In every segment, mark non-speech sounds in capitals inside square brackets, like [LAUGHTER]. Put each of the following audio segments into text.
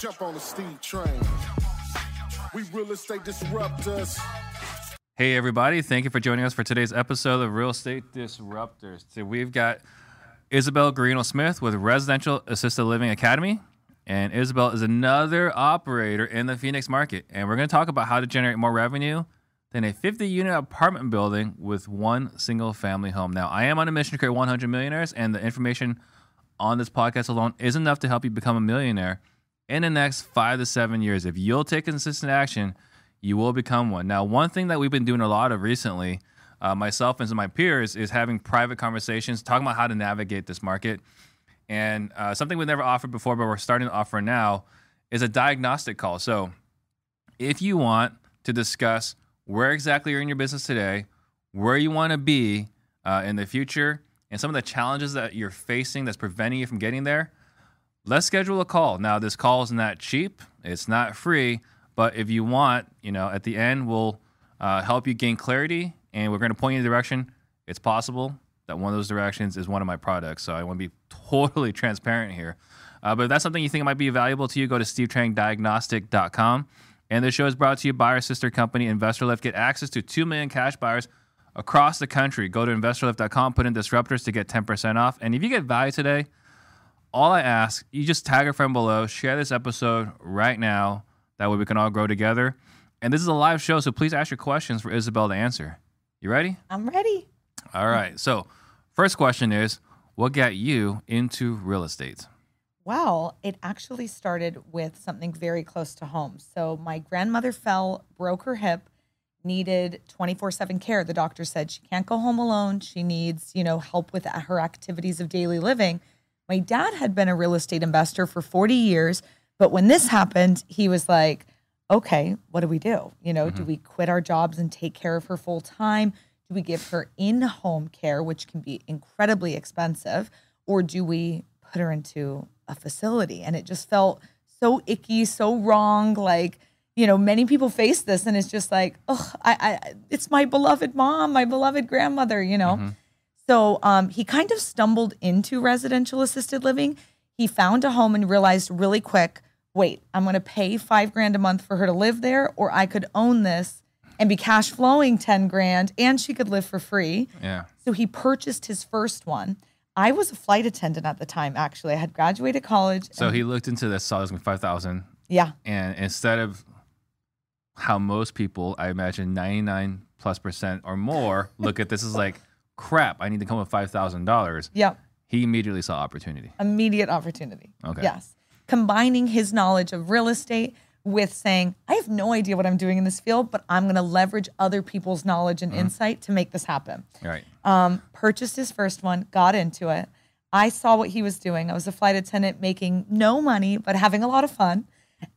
Jump on the Steve train. We real estate disruptors. Hey, everybody. Thank you for joining us for today's episode of Real Estate Disruptors. So we've got Isabel Guarino Smith with Residential Assisted Living Academy. And Isabel is another operator in the Phoenix market. And we're going to talk about how to generate more revenue than a 50 unit apartment building with one single family home. Now, I am on a mission to create 100 millionaires, and the information on this podcast alone is enough to help you become a millionaire in the next five to seven years. If you'll take consistent action, you will become one. Now, one thing that we've been doing a lot of recently, uh, myself and some of my peers, is having private conversations, talking about how to navigate this market. And uh, something we've never offered before, but we're starting to offer now, is a diagnostic call. So, if you want to discuss where exactly you're in your business today, where you want to be uh, in the future, and some of the challenges that you're facing that's preventing you from getting there, let's schedule a call. Now, this call is not cheap, it's not free, but if you want, you know, at the end, we'll uh, help you gain clarity and we're going to point you in the direction. It's possible that one of those directions is one of my products. So I want to be totally [LAUGHS] transparent here. Uh, but if that's something you think might be valuable to you, go to stevetrangdiagnostic.com. And this show is brought to you by our sister company, InvestorLift. Get access to 2 million cash buyers across the country. Go to investorlift.com, put in disruptors to get 10% off. And if you get value today, all I ask, you just tag a friend below, share this episode right now. That way we can all grow together. And this is a live show, so please ask your questions for Isabel to answer. You ready? I'm ready. All right. So, first question is what got you into real estate? Well, it actually started with something very close to home. So, my grandmother fell, broke her hip, needed 24 7 care. The doctor said she can't go home alone. She needs, you know, help with her activities of daily living. My dad had been a real estate investor for 40 years, but when this happened, he was like, okay, what do we do? You know, do mm-hmm. we quit our jobs and take care of her full time? Do we give her in home care, which can be incredibly expensive? Or do we put her into a facility? And it just felt so icky, so wrong. Like, you know, many people face this and it's just like, oh, I, I, it's my beloved mom, my beloved grandmother, you know? Mm-hmm. So um, he kind of stumbled into residential assisted living. He found a home and realized really quick wait, I'm going to pay five grand a month for her to live there, or I could own this and be cash flowing 10 grand and she could live for free. Yeah. So he purchased his first one. I was a flight attendant at the time, actually. I had graduated college. So he looked into this, saw it was 5000 yeah, and instead of how most people, I imagine 99 plus percent or more, look at this as like, crap, I need to come with $5,000. yeah, He immediately saw opportunity. immediate opportunity. Okay. Yes. Combining his knowledge of real estate with saying, I have no idea what I'm doing in this field, but I'm going to leverage other people's knowledge and insight to make this happen. Right. um, purchased his first one, got into it. I saw what he was doing. I was a flight attendant making no money, but having a lot of fun,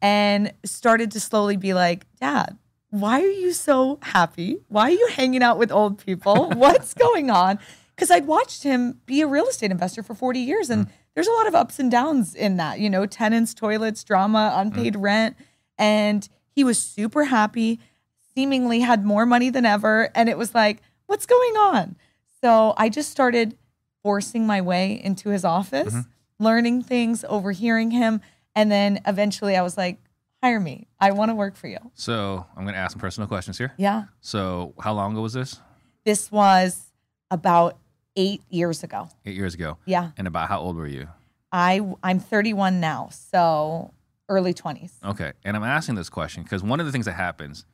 and started to slowly be like, Dad, why are you so happy? Why are you hanging out with old people? [LAUGHS] What's going on? Because I'd watched him be a real estate investor for 40 years, and mm. there's a lot of ups and downs in that, you know, tenants, toilets, drama, unpaid mm. rent. And he was super happy, seemingly had more money than ever. And it was like, what's going on? So I just started forcing my way into his office, mm-hmm. learning things, overhearing him. And then eventually I was like, hire me. I want to work for you. So I'm going to ask some personal questions here. Yeah. So, how long ago was this? This was about eight years ago. Eight years ago. Yeah. And about how old were you? I, I'm 31 now. So early 20s. Okay. And I'm asking this question because one of the things that happens,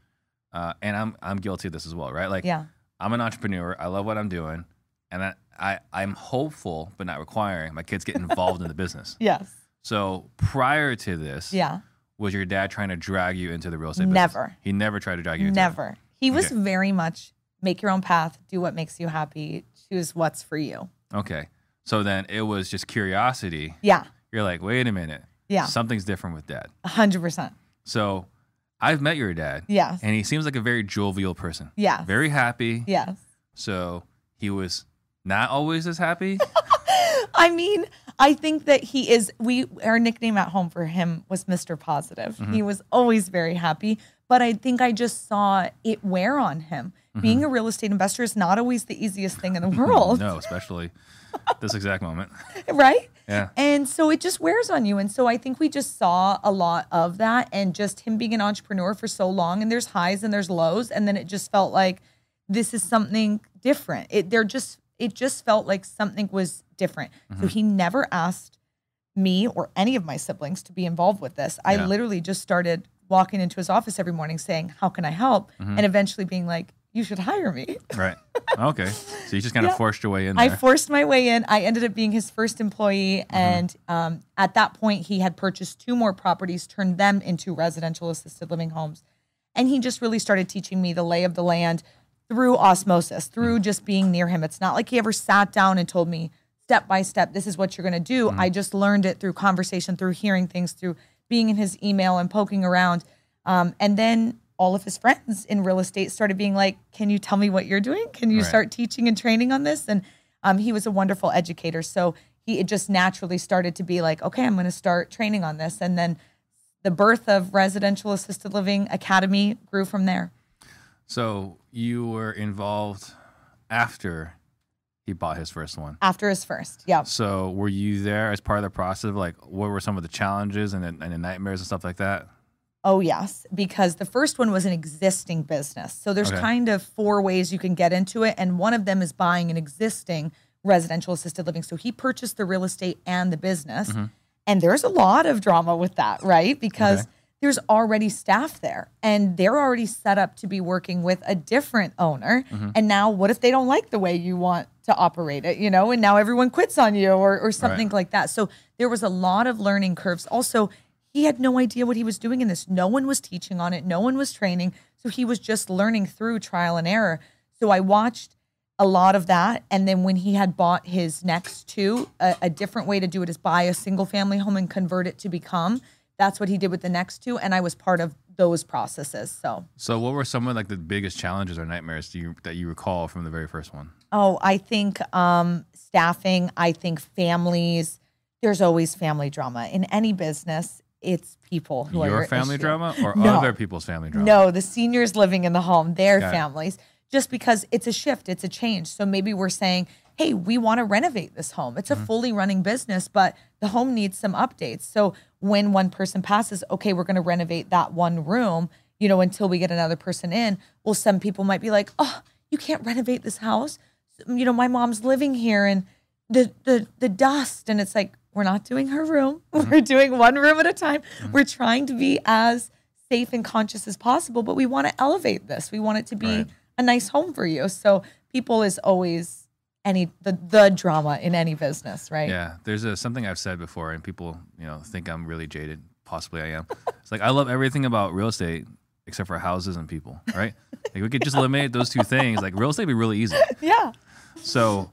uh, and I'm I'm guilty of this as well, right? Like, Yeah. I'm an entrepreneur. I love what I'm doing, and I, I I'm hopeful but not requiring my kids get involved in the business. [LAUGHS] Yes. So prior to this, Yeah. Was your dad trying to drag you into the real estate business? Never. He never tried to drag you into it. Never. He was Okay. very much make your own path, do what makes you happy, choose what's for you. Okay. So then it was just curiosity. Yeah. You're like, wait a minute. Yeah. Something's different with dad. A hundred percent. So I've met your dad. Yes. And he seems like a very jovial person. Yeah. Very happy. Yes. So he was not always as happy. [LAUGHS] I mean, I think that he is. We our nickname at home for him was Mr. Positive. Mm-hmm. He was always very happy, but I think I just saw it wear on him. Mm-hmm. Being a real estate investor is not always the easiest thing in the [LAUGHS] world. no, especially this exact moment. [LAUGHS] right? Yeah. And so it just wears on you. And so I think we just saw a lot of that and just him being an entrepreneur for so long and there's highs and there's lows and then it just felt like this is something different. It there just it just felt like something was different. So mm-hmm. he never asked me or any of my siblings to be involved with this. I Yeah. literally just started walking into his office every morning saying, "How can I help?" Mm-hmm. and eventually being like, "You should hire me." [LAUGHS] Right. Okay. So you just kind of Yeah. forced your way in I forced my way in. I ended up being his first employee. Mm-hmm. And um, at that point, he had purchased two more properties, turned them into residential assisted living homes. And he just really started teaching me the lay of the land through osmosis, through mm. just being near him. It's not like he ever sat down and told me step by step, this is what you're going to do. I just learned it through conversation, through hearing things, through being in his email and poking around. Um, and then all of his friends in real estate started being like, Can you tell me what you're doing? Can you Right. start teaching and training on this? And um, he was a wonderful educator. So he it just naturally started to be like, Okay, I'm going to start training on this. And then the birth of Residential Assisted Living Academy grew from there. so you were involved after he bought his first one. After his first, yeah. So were you there as part of the process? Of like, what were some of the challenges and the, and the nightmares and stuff like that? Oh, yes, because the first one was an existing business. So there's Okay. kind of four ways you can get into it. And one of them is buying an existing residential assisted living. So he purchased the real estate and the business. Mm-hmm. And there's a lot of drama with that, right? Because Okay. There's already staff there and they're already set up to be working with a different owner. Mm-hmm. And now, what if they don't like the way you want to operate it, you know? And now everyone quits on you or, or something like that. So there was a lot of learning curves. Also, he had no idea what he was doing in this. No one was teaching on it, no one was training. So he was just learning through trial and error. So I watched a lot of that. And then when he had bought his next two, a, a different way to do it is buy a single family home and convert it to become. That's what he did with the next two. And I was part of those processes. So, So what were some of like the biggest challenges or nightmares you, that you recall from the very first one? oh, I think um, staffing, I think families, there's always family drama. In any business, it's people who are Your your family issue. drama or No. other people's family drama? No, the seniors living in the home, their Got it. families, just because it's a shift, it's a change. So maybe we're saying, hey, we want to renovate this home. It's a Mm-hmm. fully running business, but the home needs some updates. So when one person passes, okay, we're going to renovate that one room, you know, until we get another person in. Well, some people might be like, oh, you can't renovate this house. You know, my mom's living here and the the the dust and it's like we're not doing her room. [LAUGHS] Mm-hmm. We're doing one room at a time. We're trying to be as safe and conscious as possible, but we want to elevate this. We want it to be Right. a nice home for you. So people is always any the the drama in any business, right? Yeah, there's a, something I've said before, and people, you know, think I'm really jaded. Possibly I am. It's like I love everything about real estate except for houses and people. Right? Like we could just eliminate those two things. Like real estate would be really easy. [LAUGHS] Yeah. So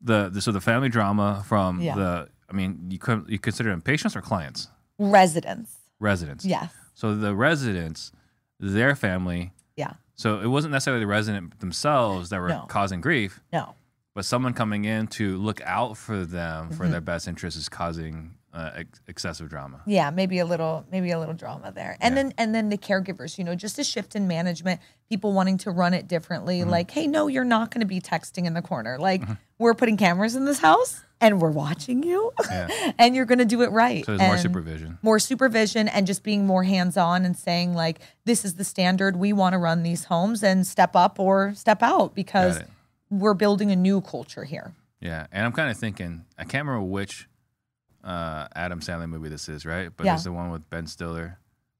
the, the so the family drama from Yeah. the I mean you could you consider them patients or clients Residents. residents. Yes. So the residents, their family. Yeah. So it wasn't necessarily the resident themselves that were No. causing grief, No. But someone coming in to look out for them Mm-hmm. for their best interest is causing uh, ex- excessive drama. Yeah, maybe a little, maybe a little drama there, and then and then the caregivers, you know, just a shift in management, people wanting to run it differently. Mm-hmm. Like, hey, no, you're not going to be texting in the corner. Like, we're putting cameras in this house, and we're watching you, Yeah. [LAUGHS] and you're going to do it right. So there's more supervision. more supervision, and just being more hands on and saying like, this is the standard. We want to run these homes, and step up or step out because. We're building a new culture here. Yeah, and I'm kind of thinking I can't remember which uh, Adam Sandler movie this is, right? But Yeah. it's the one with Ben Stiller,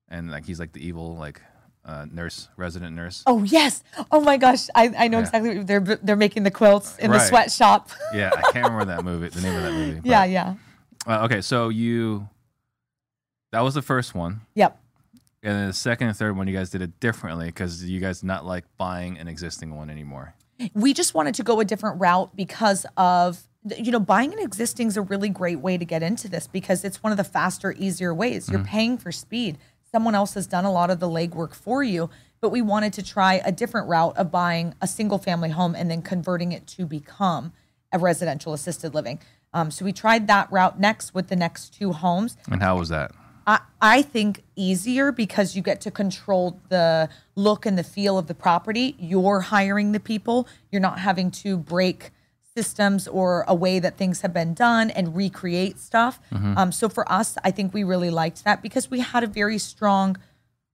and like he's like the evil like uh, nurse, resident nurse. Oh yes! Oh my gosh! I, I know Yeah. exactly. They're they're making the quilts in the sweatshop. [LAUGHS] Yeah, I can't remember that movie, the name of that movie. [LAUGHS] but- yeah, yeah, Uh, okay, so you that was the first one, yep. and then the second and third one, you guys did it differently because you guys not like buying an existing one anymore. We just wanted to go a different route because of you know buying an existing is a really great way to get into this because it's one of the faster, easier ways. You're paying for speed. Someone else has done a lot of the legwork for you, but we wanted to try a different route of buying a single family home and then converting it to become a residential assisted living. Um, so we tried that route next with the next two homes. And how was that? I, I think easier because you get to control the look and the feel of the property. You're hiring the people. You're not having to break systems or a way that things have been done and recreate stuff. Um, so for us, I think we really liked that because we had a very strong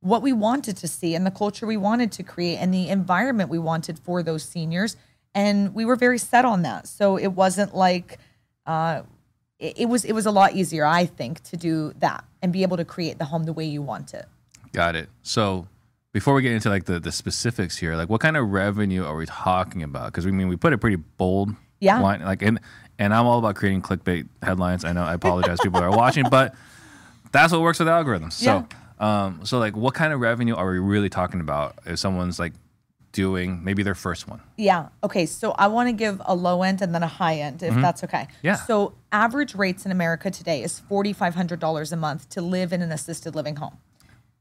what we wanted to see and the culture we wanted to create and the environment we wanted for those seniors. And we were very set on that. So it wasn't like uh, it, it was it was a lot easier, I think, to do that and be able to create the home the way you want it. Got it. So before we get into like the, the specifics here, like what kind of revenue are we talking about? Because we mean we put a pretty bold Yeah. line, like and and I'm all about creating clickbait headlines. I know I apologize, people that are watching, but that's what works with algorithms. So um, so like what kind of revenue are we really talking about if someone's like doing maybe their first one? Yeah. Okay. So I want to give a low end and then a high end, if that's okay. Mm-hmm. Yeah. So average rates in America today is forty five hundred dollars a month to live in an assisted living home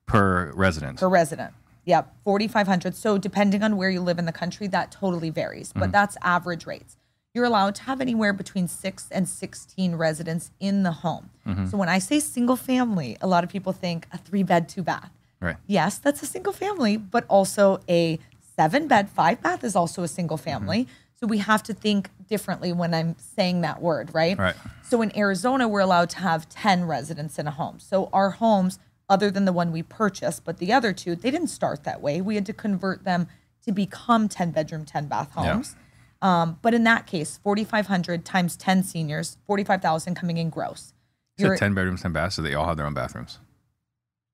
Per resident. per resident. Yep, forty five hundred. So depending on where you live in the country, that totally varies, but that's average rates. You're allowed to have anywhere between six and sixteen residents in the home. So when I say single family, a lot of people think a three bed, two bath. Right. Yes, that's a single family, but also a seven bed, five bath is also a single family. So we have to think differently when I'm saying that word, right? Right. So in Arizona, we're allowed to have 10 residents in a home. So our homes, other than the one we purchased, but the other two, they didn't start that way. We had to convert them to become 10 bedroom, 10 bath Yeah. homes. Um, but in that case, 4,500 times 10 seniors, 45,000 coming in gross. You said 10 bedrooms, 10 baths, so they all have their own bathrooms.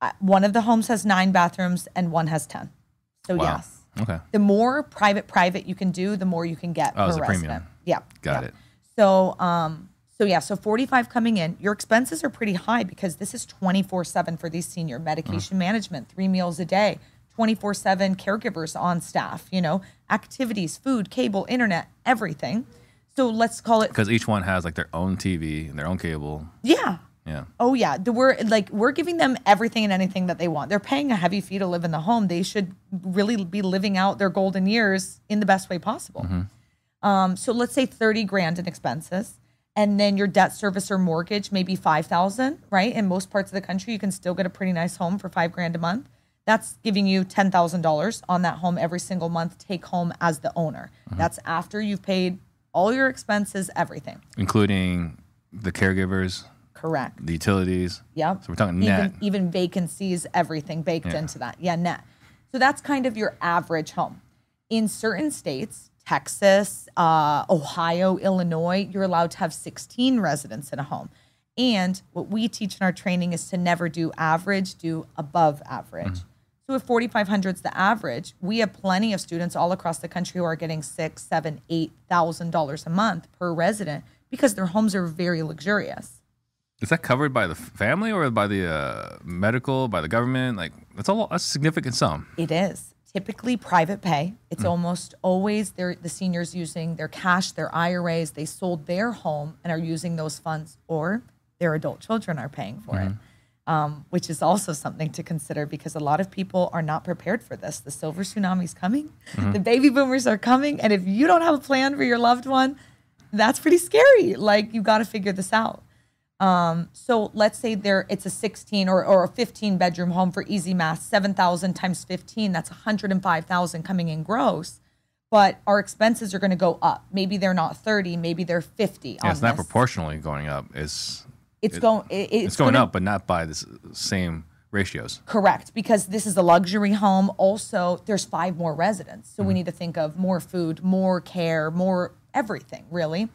uh, one of the homes has nine bathrooms and one has 10. So Wow. yes. Okay. the more private private you can do, the more you can get Oh, per a premium. Yeah. Got yeah. it. So um so yeah, so 45 coming in. Your expenses are pretty high because this is 24/7 for these senior medication Mm. management, 3 meals a day, 24/7 caregivers on staff, you know, activities, food, cable, internet, everything. So let's call it Because each one has like their own TV and their own cable. yeah. Yeah. Oh yeah, the, we're like we're giving them everything and anything that they want. They're paying a heavy fee to live in the home. They should really be living out their golden years in the best way possible. Um, so let's say thirty grand in expenses, and then your debt service or mortgage maybe five thousand. Right? In most parts of the country, you can still get a pretty nice home for five grand a month. That's giving you ten thousand dollars on that home every single month. Take home as the owner. That's after you've paid all your expenses, everything. Including the caregivers, Correct. the utilities. Yep. So we're talking net. even even vacancies, everything baked into that. Yeah, net. So that's kind of your average home. In certain states, Texas, uh, Ohio, Illinois, you're allowed to have 16 residents in a home. And what we teach in our training is to never do average, do above average. So if 4,500 is the average, we have plenty of students all across the country who are getting six, seven, eight thousand dollars a month per resident because their homes are very luxurious. Is that covered by the family or by the uh, medical, by the government? Like that's a lot, that's a significant sum. It is typically private pay. It's almost always the seniors using their cash, their IRAs. They sold their home and are using those funds, or their adult children are paying for it, um, which is also something to consider because a lot of people are not prepared for this. The silver tsunami's coming, the baby boomers are coming, and if you don't have a plan for your loved one, that's pretty scary. Like you got to figure this out. Um, so let's say there it's a 16 or, or a 15 bedroom home for easy math, 7,000 times 15, that's 105,000 coming in gross. But our expenses are going to go up. Maybe they're not 30, maybe they're 50 Yeah, it's not this. proportionally going up. It's It's it- going it- it's, it's going gonna- up, but not by the same ratios. Correct, because this is a luxury home. Also, there's five more residents. So we Mm-hmm. need to think of more food, more care, more everything, really.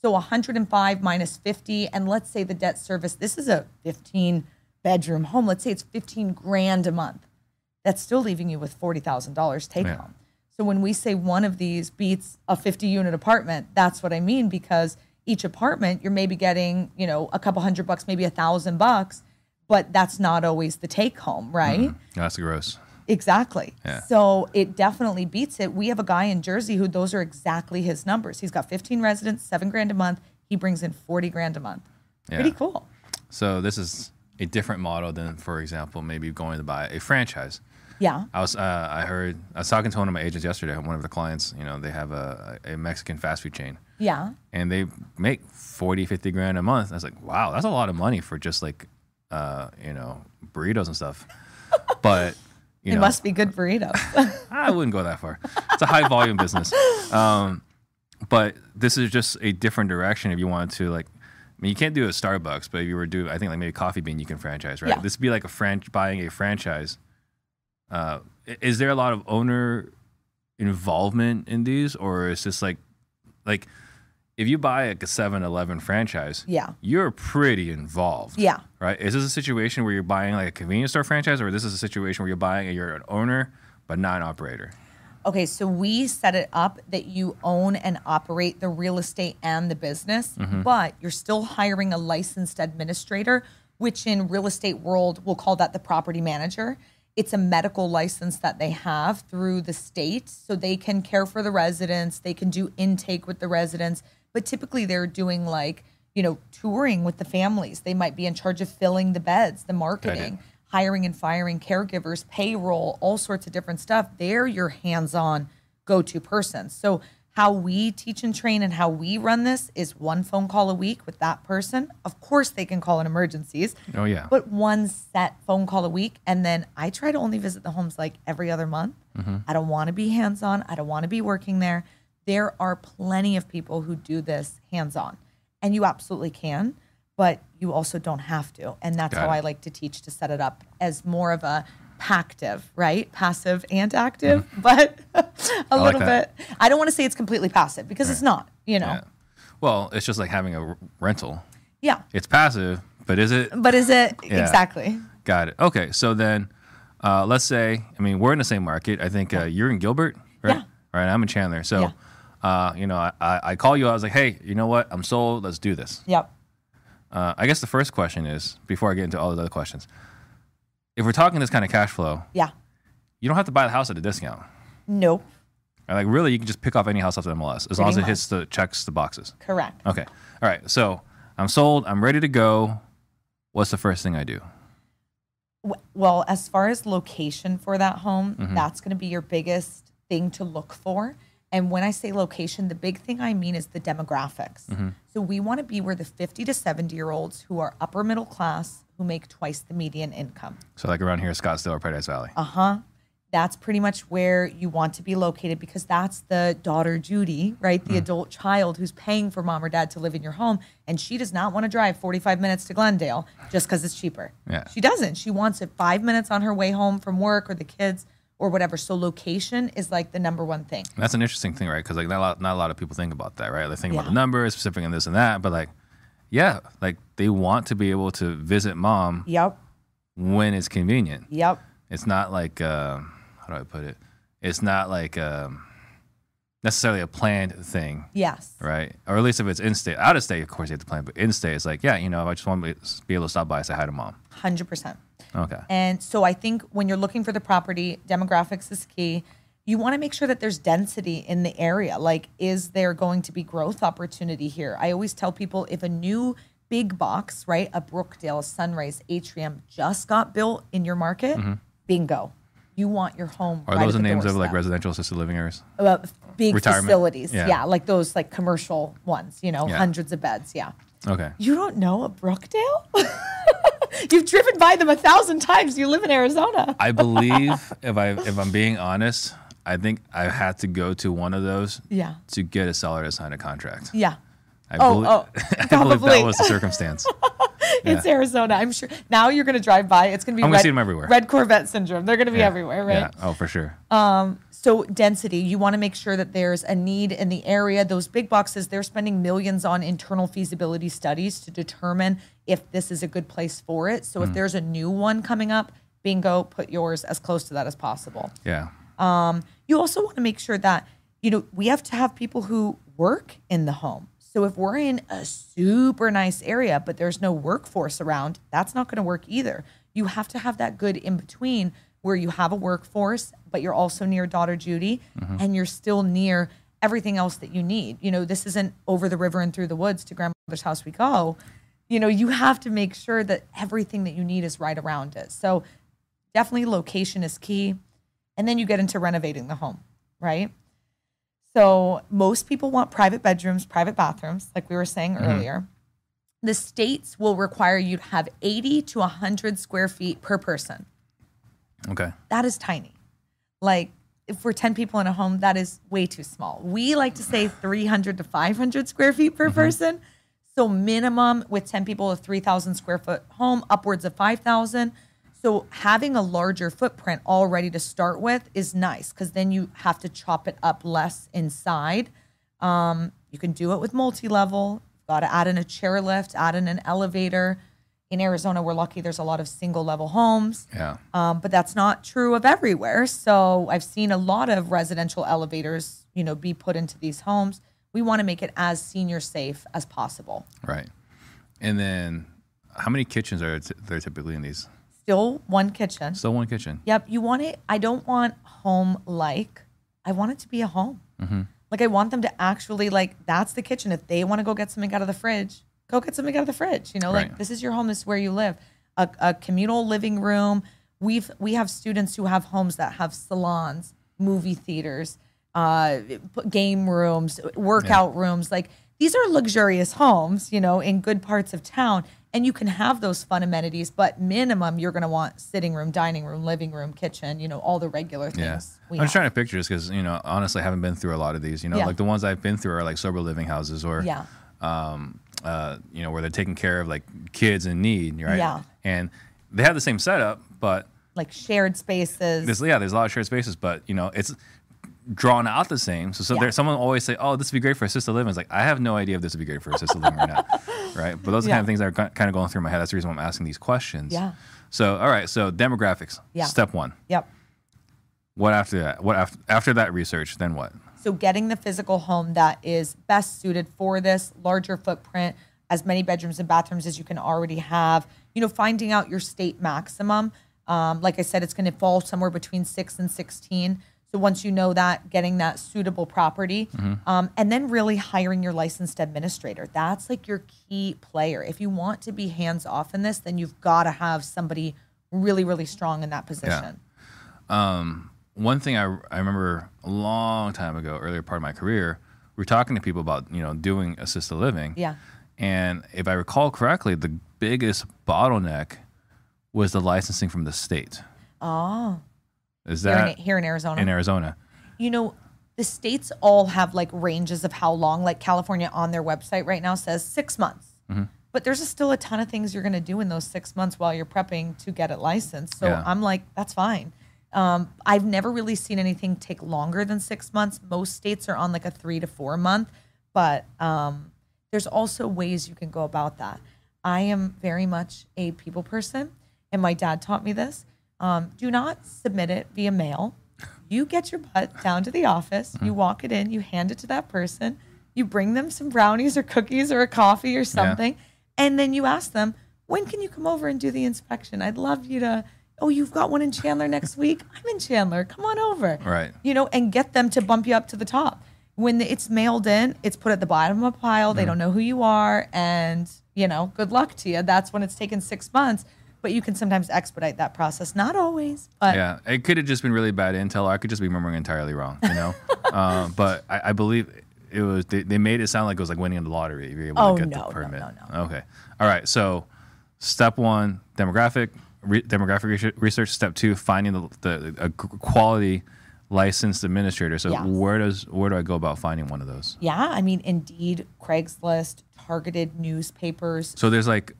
So 105 minus 50, and let's say the debt service, this is a 15 bedroom home. Let's say it's 15 grand a month. That's still leaving you with $40,000 take Yeah. home. So when we say one of these beats a 50 unit apartment, that's what I mean because each apartment you're maybe getting, you know, a couple hundred bucks, maybe a thousand bucks, but that's not always the take home, right? Mm-hmm. That's gross. Exactly. Yeah. So it definitely beats it. We have a guy in Jersey who those are exactly his numbers. He's got 15 residents, seven grand a month. He brings in 40 grand a month. Pretty cool. So this is a different model than, for example, maybe going to buy a franchise. Yeah. I was uh, I heard I was talking to one of my agents yesterday. One of the clients, you know, they have a, a Mexican fast food chain, Yeah. and they make 40, 50 grand a month. I was like, wow, that's a lot of money for just like, uh, you know, burritos and stuff. [LAUGHS] But you It know, must be good burritos. [LAUGHS] I wouldn't go that far. It's a high volume business. Um, but this is just a different direction if you wanted to like. I mean, you can't do a Starbucks, but if you were to do, I think like maybe Coffee Bean, you can franchise, right? Yeah. This would be like a fran- buying a franchise. Uh, is there a lot of owner involvement in these, or is this like, like, if you buy like a 7-Eleven franchise, Yeah. you're pretty involved, Yeah. right? Is this a situation where you're buying like a convenience store franchise, or this is a situation where you're buying, you're an owner but not an operator? Okay, so we set it up that you own and operate the real estate and the business, mm-hmm. but you're still hiring a licensed administrator, which in real estate world we'll call that the property manager. It's a medical license that they have through the state, so they can care for the residents, they can do intake with the residents, but typically they're doing like, you know, touring with the families. They might be in charge of filling the beds, the marketing hiring and firing caregivers, payroll, all sorts of different stuff. They're your hands on go to person. So, how we teach and train and how we run this is one phone call a week with that person. Of course, they can call in emergencies, Oh yeah, but one set phone call a week. And then I try to only visit the homes like every other month. Mm-hmm. I don't want to be hands on, I don't want to be working there. There are plenty of people who do this hands on, and you absolutely can but you also don't have to. And that's Got how it. I like to teach to set it up as more of a pactive, right? Passive and active, but [LAUGHS] a little that. bit. I don't want to say it's completely passive because it's not, you know. yeah. Well, it's just like having a r- rental. Yeah. It's passive, but is it? But is it Yeah. exactly? Got it. Okay, so then uh, let's say, I mean, we're in the same market. I think uh, you're in Gilbert, right? Yeah. Right. I'm in Chandler. So, Yeah. Uh, you know, I, I, call you. I was like, hey, you know what? I'm sold. Let's do this. Yep. Uh, I guess the first question is before I get into all the other questions. If we're talking this kind of cash flow, Yeah. you don't have to buy the house at a discount. Nope. Right? Like really, you can just pick off any house off the MLS as long as it Pretty hits the checks the boxes. Correct. Okay. All right. So I'm sold. I'm ready to go. What's the first thing I do? Well, as far as location for that home, Mm-hmm. that's going to be your biggest thing to look for. And when I say location, the big thing I mean is the demographics. Mm-hmm. So we want to be where the 50 to 70 year olds who are upper middle class who make twice the median income. So like around here, Scottsdale or Paradise Valley. Uh huh. That's pretty much where you want to be located because that's the daughter Judy, right? Mm. The adult child who's paying for mom or dad to live in your home. And she does not want to drive 45 minutes to Glendale just because it's cheaper. Yeah. She doesn't. She wants it five minutes on her way home from work or the kids or whatever. So location is like the number one thing. That's an interesting thing, right? Because like not a, lot, not a lot of people think about that, right? They think about the numbers, specific and this and that, but like, yeah, like they want to be able to visit mom Yep. when it's convenient. Yep. It's not like uh, how do I put it? It's not like um, necessarily a planned thing, Yes. right? Or at least if it's in state, out of state, of course you have to plan. But in state, it's like, yeah, you know, I just want to be able to stop by and say hi to mom. 100%. Okay. And so I think when you're looking for the property, demographics is key. You want to make sure that there's density in the area. Like, is there going to be growth opportunity here? I always tell people if a new big box, right, a Brookdale, Sunrise, Atrium just got built in your market, bingo. You want your home. Are right those the names of like residential assisted living areas? Uh, big Retirement. facilities? Yeah. Yeah. like those like commercial ones. You know, Yeah. hundreds of beds. Yeah. Okay. You don't know a Brookdale? [LAUGHS] You've driven by them a thousand times. You live in Arizona. [LAUGHS] I believe if I if I'm being honest, I think I had to go to one of those Yeah. to get a seller to sign a contract. Yeah. I Oh, belie- oh, [LAUGHS] I believe that was the circumstance. It's Arizona. I'm sure. Now you're going to drive by. It's going to be I'm gonna red, see them everywhere. red Corvette syndrome. They're going to be everywhere, right? Yeah. Oh, for sure. Um, So density, you want to make sure that there's a need in the area. Those big boxes, they're spending millions on internal feasibility studies to determine if this is a good place for it. So if there's a new one coming up, bingo, put yours as close to that as possible. yeah. Um, You also want to make sure that, you know, we have to have people who work in the home. So if we're in a super nice area, but there's no workforce around, that's not going to work either. You have to have that good in between where you have a workforce, but you're also near daughter Judy mm-hmm. and you're still near everything else that you need. You know, this isn't over the river and through the woods to grandmother's house we go. You know, you have to make sure that everything that you need is right around it. So definitely location is key. And then you get into renovating the home, right? So most people want private bedrooms, private bathrooms, like we were saying mm-hmm. earlier. The states will require you to have 80 to 100 square feet per person. Okay. That is tiny. Like if we're 10 people in a home, that is way too small. We like to say 300 to 500 square feet per person. So minimum with 10 people, a 3,000 square foot home, upwards of 5,000. So having a larger footprint already to start with is nice because then you have to chop it up less inside. Um, you can do it with multi-level. Got to add in a chairlift, add in an elevator. In Arizona, we're lucky there's a lot of single-level homes. Yeah. Um, but that's not true of everywhere. So I've seen a lot of residential elevators, you know, be put into these homes. We want to make it as senior safe as possible. Right. And then how many kitchens are there typically in these? Still one kitchen. Still one kitchen. Yep. You want it. I don't want home like. I want it to be a home. Like I want them to actually like that's the kitchen. If they want to go get something out of the fridge, go get something out of the fridge. You know, like this is your home. This is where you live. A, a communal living room. We've we have students who have homes that have salons, movie theaters, uh, game rooms, workout rooms. Like these are luxurious homes. You know, in good parts of town. And you can have those fun amenities, but minimum you're going to want sitting room, dining room, living room, kitchen. You know, all the regular things. Yeah. we I'm just have. trying to picture this because, you know, honestly, I haven't been through a lot of these. You know, Yeah. like the ones I've been through are like sober living houses or, Yeah. um, uh, you know, where they're taking care of like kids in need, right? Yeah. And they have the same setup, but like shared spaces. there's, yeah, there's a lot of shared spaces, but, you know, it's drawn out the same. So, so Yeah. there, someone always say, oh, this would be great for assisted living. It's like, I have no idea if this would be great for assisted living or not. [LAUGHS] Right. But those are Yeah. kind of things that are kind of going through my head. That's the reason why I'm asking these questions. Yeah. So, all right. So demographics. Yeah. Step one. Yep. What after that? What after, after that research, then what? So getting the physical home that is best suited for this larger footprint, as many bedrooms and bathrooms as you can already have. You know, finding out your state maximum. Um, like I said, it's going to fall somewhere between six and sixteen. So once you know that, getting that suitable property, um, and then really hiring your licensed administrator. That's like your key player. If you want to be hands off in this, then you've got to have somebody really, really strong in that position. One thing I, I remember a long time ago, earlier part of my career, we were talking to people about you know doing assisted living. Yeah. And if I recall correctly, the biggest bottleneck was the licensing from the state. Oh, Is here that in, here in Arizona. in Arizona? you know, the states all have like ranges of how long. Like California on their website right now says six months. Mm-hmm. But there's still a ton of things you're going to do in those six months while you're prepping to get it licensed. So Yeah. I'm like, that's fine. Um, I've never really seen anything take longer than six months. Most states are on like a three to four month, but um, there's also ways you can go about that. I am very much a people person, and my dad taught me this. Um, do not submit it via mail. You get your butt down to the office, you walk it in, you hand it to that person, you bring them some brownies or cookies or a coffee or something, and then you ask them, when can you come over and do the inspection? I'd love you to. Oh, you've got one in Chandler next week. I'm in Chandler. Come on over. Right. You know, and get them to bump you up to the top. When it's mailed in, it's put at the bottom of a pile. They don't know who you are, and you know, good luck to you. That's when it's taken six months. But you can sometimes expedite that process. Not always, but Yeah, it could have just been really bad intel. Or I could just be remembering entirely wrong, you know. [LAUGHS] uh, but I, I believe it was. They, they made it sound like it was like winning the lottery. If you're able Oh, to get no, the no, permit. no, no. Okay. All right. So, step one, demographic re, demographic research. Step two, finding the, the a quality licensed administrator. So Yes. where does where do I go about finding one of those? yeah, I mean, Indeed, Craigslist, targeted newspapers. So there's like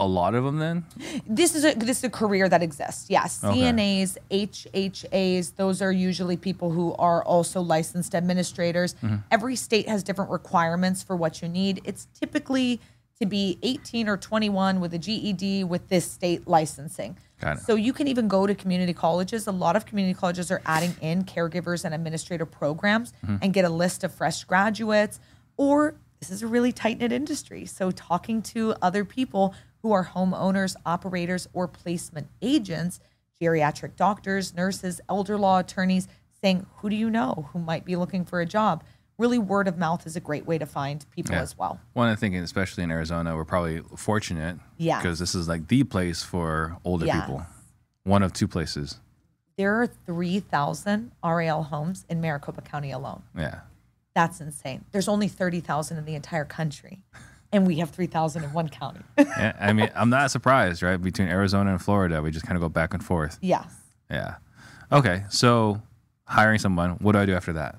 a lot of them then. This is a this is a career that exists. Yes, Okay. CNAs, HHAs, those are usually people who are also licensed administrators. Mm-hmm. Every state has different requirements for what you need. It's typically to be 18 or 21 with a GED with this state licensing. So you can even go to community colleges. A lot of community colleges are adding in caregivers and administrator programs Mm-hmm. and get a list of fresh graduates. Or this is a really tight knit industry. So talking to other people who are homeowners, operators, or placement agents, geriatric doctors, nurses, elder law attorneys, saying, who do you know who might be looking for a job? Really, word of mouth is a great way to find people Yeah. as well. One, I think, especially in Arizona, we're probably fortunate. Yeah. Because this is like the place for older Yes. people. One of two places. There are 3,000 RAL homes in Maricopa County alone. Yeah. That's insane. There's only 30,000 in the entire country, and we have 3,000 in one county. [LAUGHS] yeah. I mean, I'm not surprised, right? Between Arizona and Florida, we just kind of go back and forth. yes. Yeah. Okay. So, hiring someone. What do I do after that?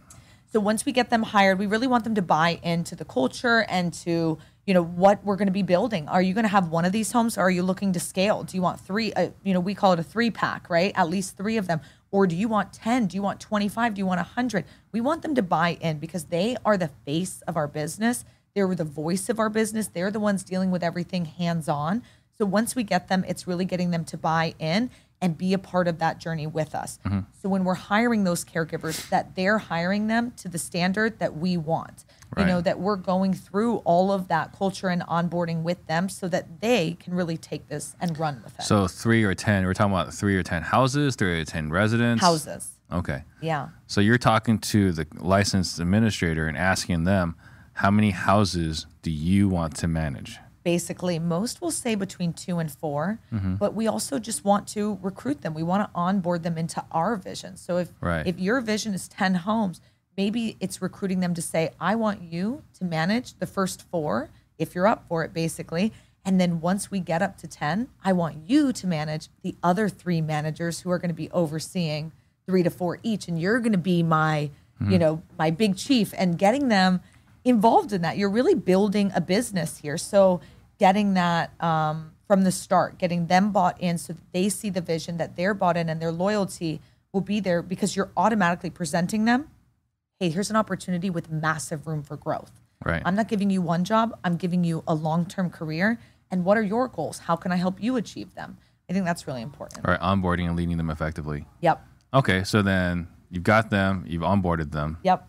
So once we get them hired, we really want them to buy into the culture and to you know what we're going to be building. Are you going to have one of these homes, or are you looking to scale? Do you want three? Uh, you know, we call it a three pack, right? At least three of them. Or do you want ten? Do you want twenty five? Do you want hundred? We want them to buy in because they are the face of our business. They're the voice of our business. They're the ones dealing with everything hands on. So once we get them, it's really getting them to buy in and be a part of that journey with us. Mm-hmm. So when we're hiring those caregivers, that they're hiring them to the standard that we want. Right. You know, that we're going through all of that culture and onboarding with them so that they can really take this and run with it. So three or ten. We're talking about three or ten houses, three or ten residents. houses. Okay. Yeah. So you're talking to the licensed administrator and asking them how many houses do you want to manage? Basically most will say between two and 4 Mm-hmm. but we also just want to recruit them we want to onboard them into our vision so if Right. if your vision is 10 homes maybe it's recruiting them to say i want you to manage the first four if you're up for it basically and then once we get up to 10 i want you to manage the other three managers who are going to be overseeing three to four each and you're going to be my you know my big chief and getting them involved in that. You're really building a business here. So getting that um, from the start, getting them bought in so that they see the vision that they're bought in and their loyalty will be there because you're automatically presenting them, hey, here's an opportunity with massive room for growth. Right. I'm not giving you one job, I'm giving you a long-term career. And what are your goals? How can I help you achieve them? I think that's really important. All right, onboarding and leading them effectively. Yep. Okay, so then you've got them, you've onboarded them. Yep.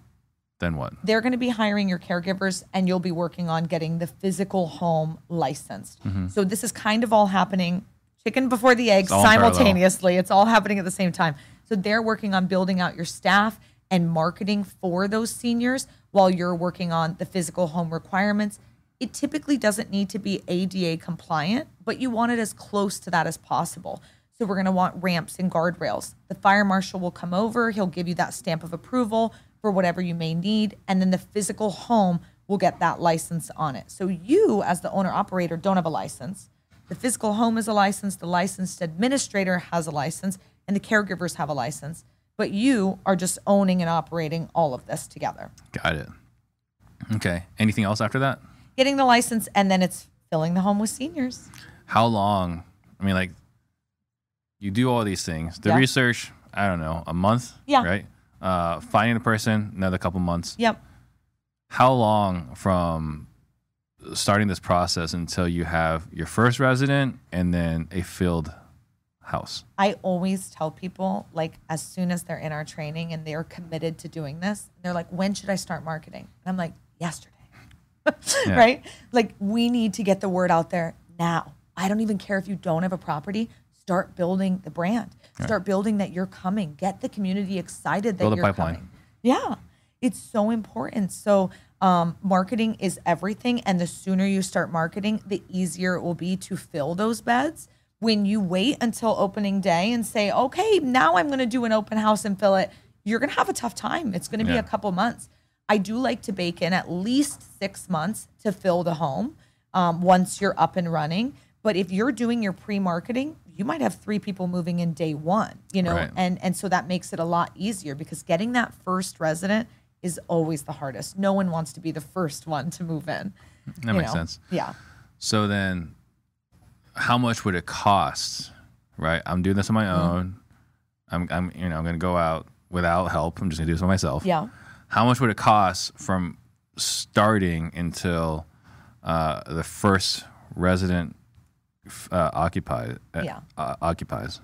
Then what? they're going to be hiring your caregivers and you'll be working on getting the physical home licensed. Mm-hmm. So this is kind of all happening chicken before the egg parallel. simultaneously. It's all happening at the same time. So they're working on building out your staff and marketing for those seniors while you're working on the physical home requirements. It typically doesn't need to be ADA compliant, but you want it as close to that as possible. So we're going to want ramps and guardrails. The fire marshal will come over, he'll give you that stamp of approval for whatever you may need, and then the physical home will get that license on it. So you as the owner operator don't have a license. The physical home is a license, the licensed administrator has a license, and the caregivers have a license. But you are just owning and operating all of this together. Got it. Okay. Anything else after that? Getting the license and then it's filling the home with seniors. How long? I mean, like, you do all these things. The Yeah. research, I don't know, a month? Yeah. Right? Uh, finding the person, another couple months. Yep. How long from starting this process until you have your first resident and then a filled house? I always tell people, like, as soon as they're in our training and they're committed to doing this, they're like, when should I start marketing? And I'm like, yesterday. [LAUGHS] Yeah. Right? Like, we need to get the word out there now. I don't even care if you don't have a property. Start building the brand. Start building that you're coming. Get the community excited that Build you're pipeline. coming. Yeah, it's so important. So, um, marketing is everything. And the sooner you start marketing, the easier it will be to fill those beds. When you wait until opening day and say, okay, now I'm going to do an open house and fill it, you're going to have a tough time. It's going to be Yeah. a couple months. I do like to bake in at least six months to fill the home um, once you're up and running. But if you're doing your pre-marketing, you might have three people moving in day one, you know, Right. and and so that makes it a lot easier because getting that first resident is always the hardest. No one wants to be the first one to move in. That makes know? sense. Yeah. So then, how much would it cost? Right, I'm doing this on my Mm-hmm. own. I'm, I'm, you know, I'm going to go out without help. I'm just going to do this by myself. Yeah. How much would it cost from starting until uh, the first resident uh, occupied? uh, Yeah. uh, occupies.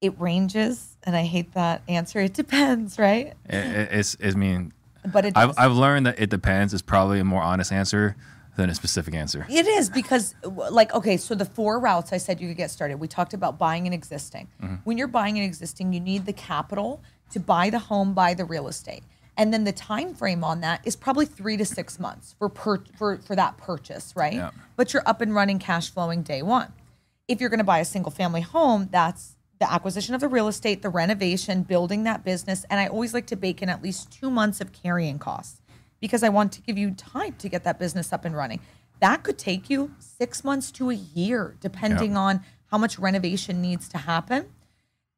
It ranges, and I hate that answer. It depends, right? It, it- it's, I mean, But it I've. I've learned that it depends is probably a more honest answer than a specific answer. It is because, like, okay, so the four routes I said you could get started. We talked about buying an existing. When you're buying an existing, you need the capital to buy the home, buy the real estate, and then the time frame on that is probably three to six months for per, for for that purchase, right? Yeah. But you're up and running, cash flowing day one. If you're going to buy a single family home, that's the acquisition of the real estate, the renovation, building that business, and I always like to bake in at least two months of carrying costs because I want to give you time to get that business up and running. That could take you six months to a year, depending Yeah. on how much renovation needs to happen.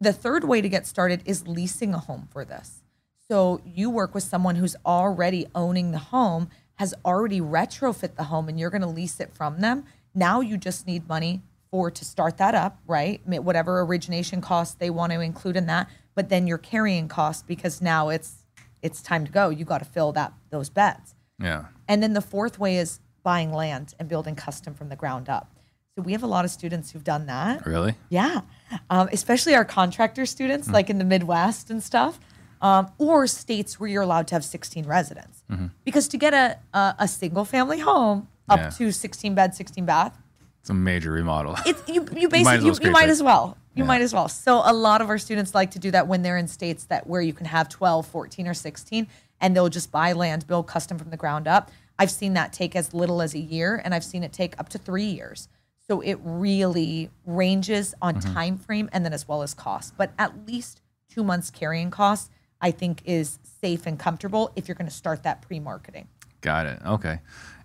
The third way to get started is leasing a home for this. So you work with someone who's already owning the home, has already retrofit the home, and you're going to lease it from them. Now you just need money for to start that up, right? Whatever origination costs they want to include in that, but then your carrying costs because now it's it's time to go. You got to fill that those beds. Yeah. And then the fourth way is buying land and building custom from the ground up. So we have a lot of students who've done that. Really? Yeah, um, especially our contractor students, like in the Midwest and stuff, um, or states where you're allowed to have 16 residents. Because to get a, a, a single family home up Mm-hmm. Yeah. to 16 bed, 16 bath, It's a major remodel. [LAUGHS] it's you, you might basically as well you, you might as well you Yeah. might as well so a lot of our students like to do that when they're in states that where you can have 12 14 or 16 and they'll just buy land build custom from the ground up i've seen that take as little as a year and i've seen it take up to three years so it really ranges on Mm-hmm. time frame and then as well as cost but at least two months carrying costs i think is safe and comfortable if you're going to start that pre-marketing Got it. Okay.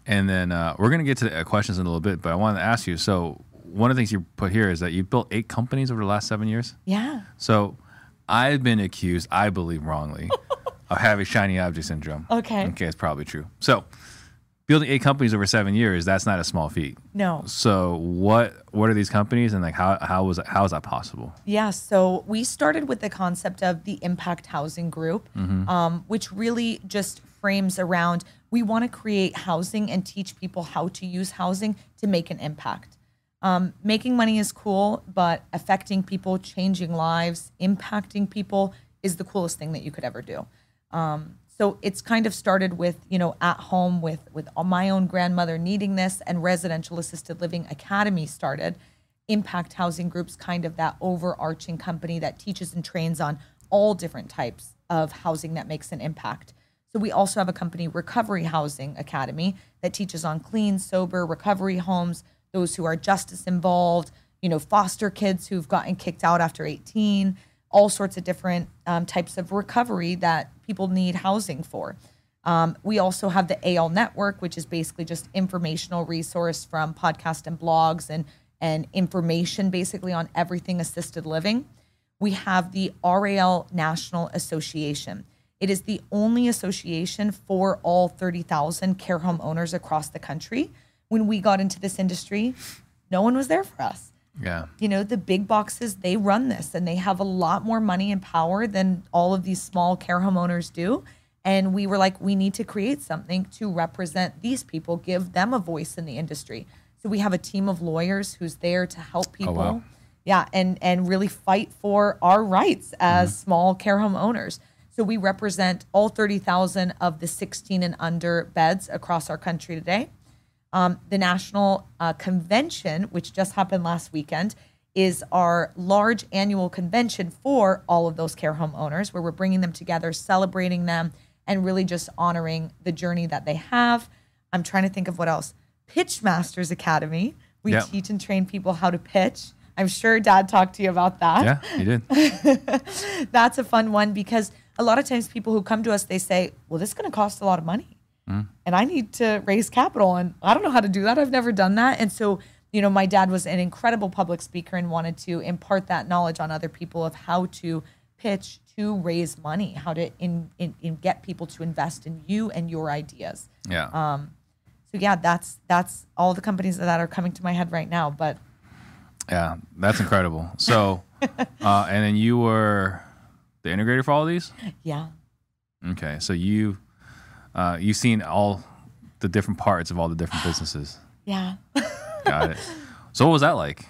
And then uh, we're going to get to the uh, questions in a little bit, but I wanted to ask you. So, one of the things you put here is that you built eight companies over the last seven years. yeah So, I've been accused, I believe wrongly, [LAUGHS] of having shiny object syndrome. Okay. Okay, it's probably true. So, building eight companies over seven years, that's not a small feat. no So, what what are these companies, and like how how was how is that possible? Yeah, so we started with the concept of the impact housing group, um, which really just frames around we want to create housing and teach people how to use housing to make an impact. Um, making money is cool, but affecting people, changing lives, impacting people is the coolest thing that you could ever do. Um, so it's kind of started with you know at home with with my own grandmother needing this, and Residential Assisted Living Academy started. Impact Housing Group's kind of that overarching company that teaches and trains on all different types of housing that makes an impact. So we also have a company, Recovery Housing Academy, that teaches on clean, sober recovery homes, those who are justice involved, you know, foster kids who've gotten kicked out after 18, all sorts of different um, types of recovery that people need housing for. Um, we also have the AL Network, which is basically just informational resource from podcast and blogs and and information basically on everything assisted living. We have the RAL National Association. It is the only association for all 30,000 care home owners across the country. When we got into this industry, no one was there for us Yeah. you know the big boxes they run this and they have a lot more money and power than all of these small care homeowners do. And we were like we need to create something to represent these people give them a voice in the industry. So we have a team of lawyers who's there to help oh, people wow. yeah and and really fight for our rights as mm-hmm. small care home owners. So we represent all 30,000 of the 16 and under beds across our country today um, the national uh, convention, which just happened last weekend, is our large annual convention for all of those care home owners, where we're bringing them together, celebrating them, and really just honoring the journey that they have. I'm trying to think of what else. Pitch Masters Academy. We teach and train people how to pitch. I'm sure Dad talked to you about that Yeah, you did. [LAUGHS] that's a fun one because a lot of times people who come to us they say well this is going to cost a lot of money and i need to raise capital and i don't know how to do that i've never done that and so you know my dad was an incredible public speaker and wanted to impart that knowledge on other people of how to pitch to raise money how to in, in, in get people to invest in you and your ideas Yeah. so yeah that's that's all the companies that are coming to my head right now but yeah, that's incredible. So, [LAUGHS] uh, and then you were the integrator for all these. yeah Okay, so you uh, you've seen all the different parts of all the different businesses. [SIGHS] yeah [LAUGHS] Got it. So what was that like?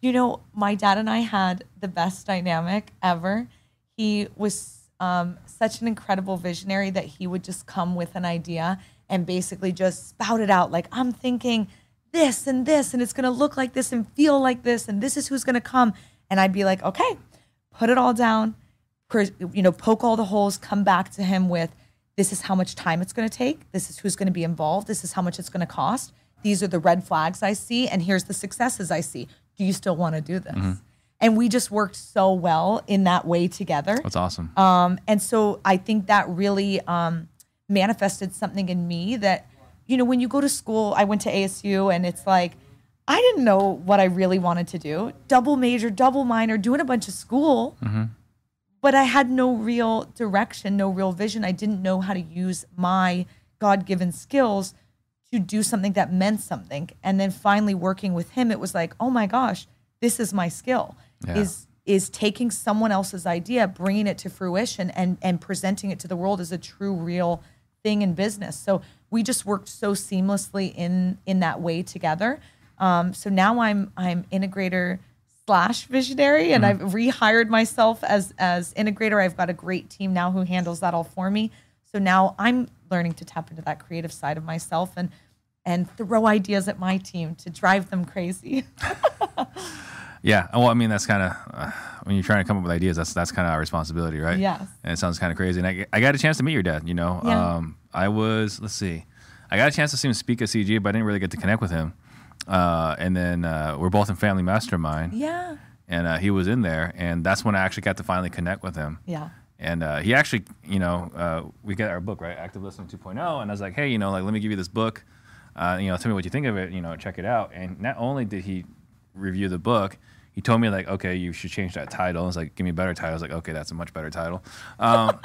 You know, my dad and I had the best dynamic ever. He was um, such an incredible visionary that he would just come with an idea and basically just spout it out like, I'm thinking this and this, and it's going to look like this and feel like this, and this is who's going to come. And I'd be like, okay, put it all down, you know, poke all the holes, come back to him with, this is how much time it's going to take. This is who's going to be involved. This is how much it's going to cost. These are the red flags I see, and here's the successes I see. Do you still want to do this? And we just worked so well in that way together. That's awesome. Um, and so I think that really um, manifested something in me that, you know, when you go to school, I went to ASU and it's like, I didn't know what I really wanted to do. Double major, double minor, doing a bunch of school. But I had no real direction, no real vision. I didn't know how to use my God given skills to do something that meant something. And then finally working with him, it was like, oh my gosh, this is my skill. Yeah. Is is taking someone else's idea, bringing it to fruition, and and presenting it to the world as a true, real thing in business. So we just worked so seamlessly in in that way together. Um, so now I'm I'm integrator slash visionary, and I've rehired myself as as integrator. I've got a great team now who handles that all for me. So now I'm learning to tap into that creative side of myself and and throw ideas at my team to drive them crazy. [LAUGHS] Yeah. Well, I mean, that's kind of uh, when you're trying to come up with ideas. That's that's kind of our responsibility, right? Yes. And it sounds kind of crazy. And I, I got a chance to meet your dad. You know, Yeah. um, I was let's see, I got a chance to see him speak at CG, but I didn't really get to connect with him. Uh, and then uh, we're both in Family Mastermind, yeah. and uh, he was in there, and that's when I actually got to finally connect with him. Yeah. And uh, he actually, you know, uh, we got our book, right? Active Listening 2.0. And I was like, hey, you know, like, let me give you this book. Uh, you know, tell me what you think of it. You know, check it out. And not only did he review the book, he told me, like, okay, you should change that title. I was like, give me a better title. I was like, okay, that's a much better title. Um,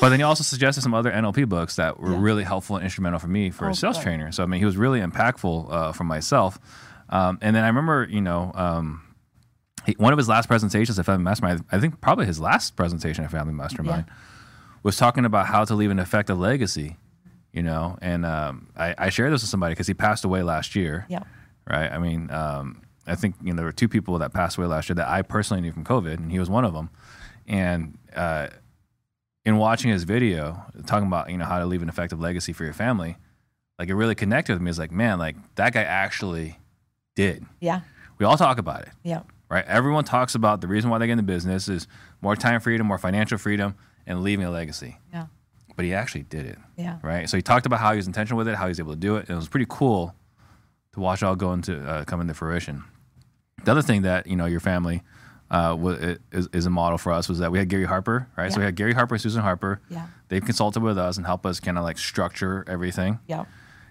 but then he also suggested some other NLP books that were Yeah. really helpful and instrumental for me for Oh, a sales good. trainer. So, I mean, he was really impactful uh, for myself. Um, and then I remember, you know, um, he, one of his last presentations at Family Mastermind, I think probably his last presentation at Family Mastermind, was talking about how to leave an effective legacy. You know, and um, I, I shared this with somebody because he passed away last year. Yeah. Right. I mean, um, I think you know there were two people that passed away last year that I personally knew from COVID, and he was one of them. And uh, in watching his video talking about you know how to leave an effective legacy for your family, like it really connected with me. It's like, man, like that guy actually did. Yeah. We all talk about it Yeah. right? Everyone talks about the reason why they get into business is more time freedom, more financial freedom, and leaving a legacy. Yeah. But he actually did it, Yeah. right? So he talked about how he was intentional with it, how he was able to do it, and it was pretty cool to watch it all go into uh, come into fruition. The other thing that you know your family uh, is, is a model for us was that we had Gary Harper, right? So we had Gary Harper and Susan Harper. Yeah. They consulted with us and helped us kind of like structure everything. Yeah.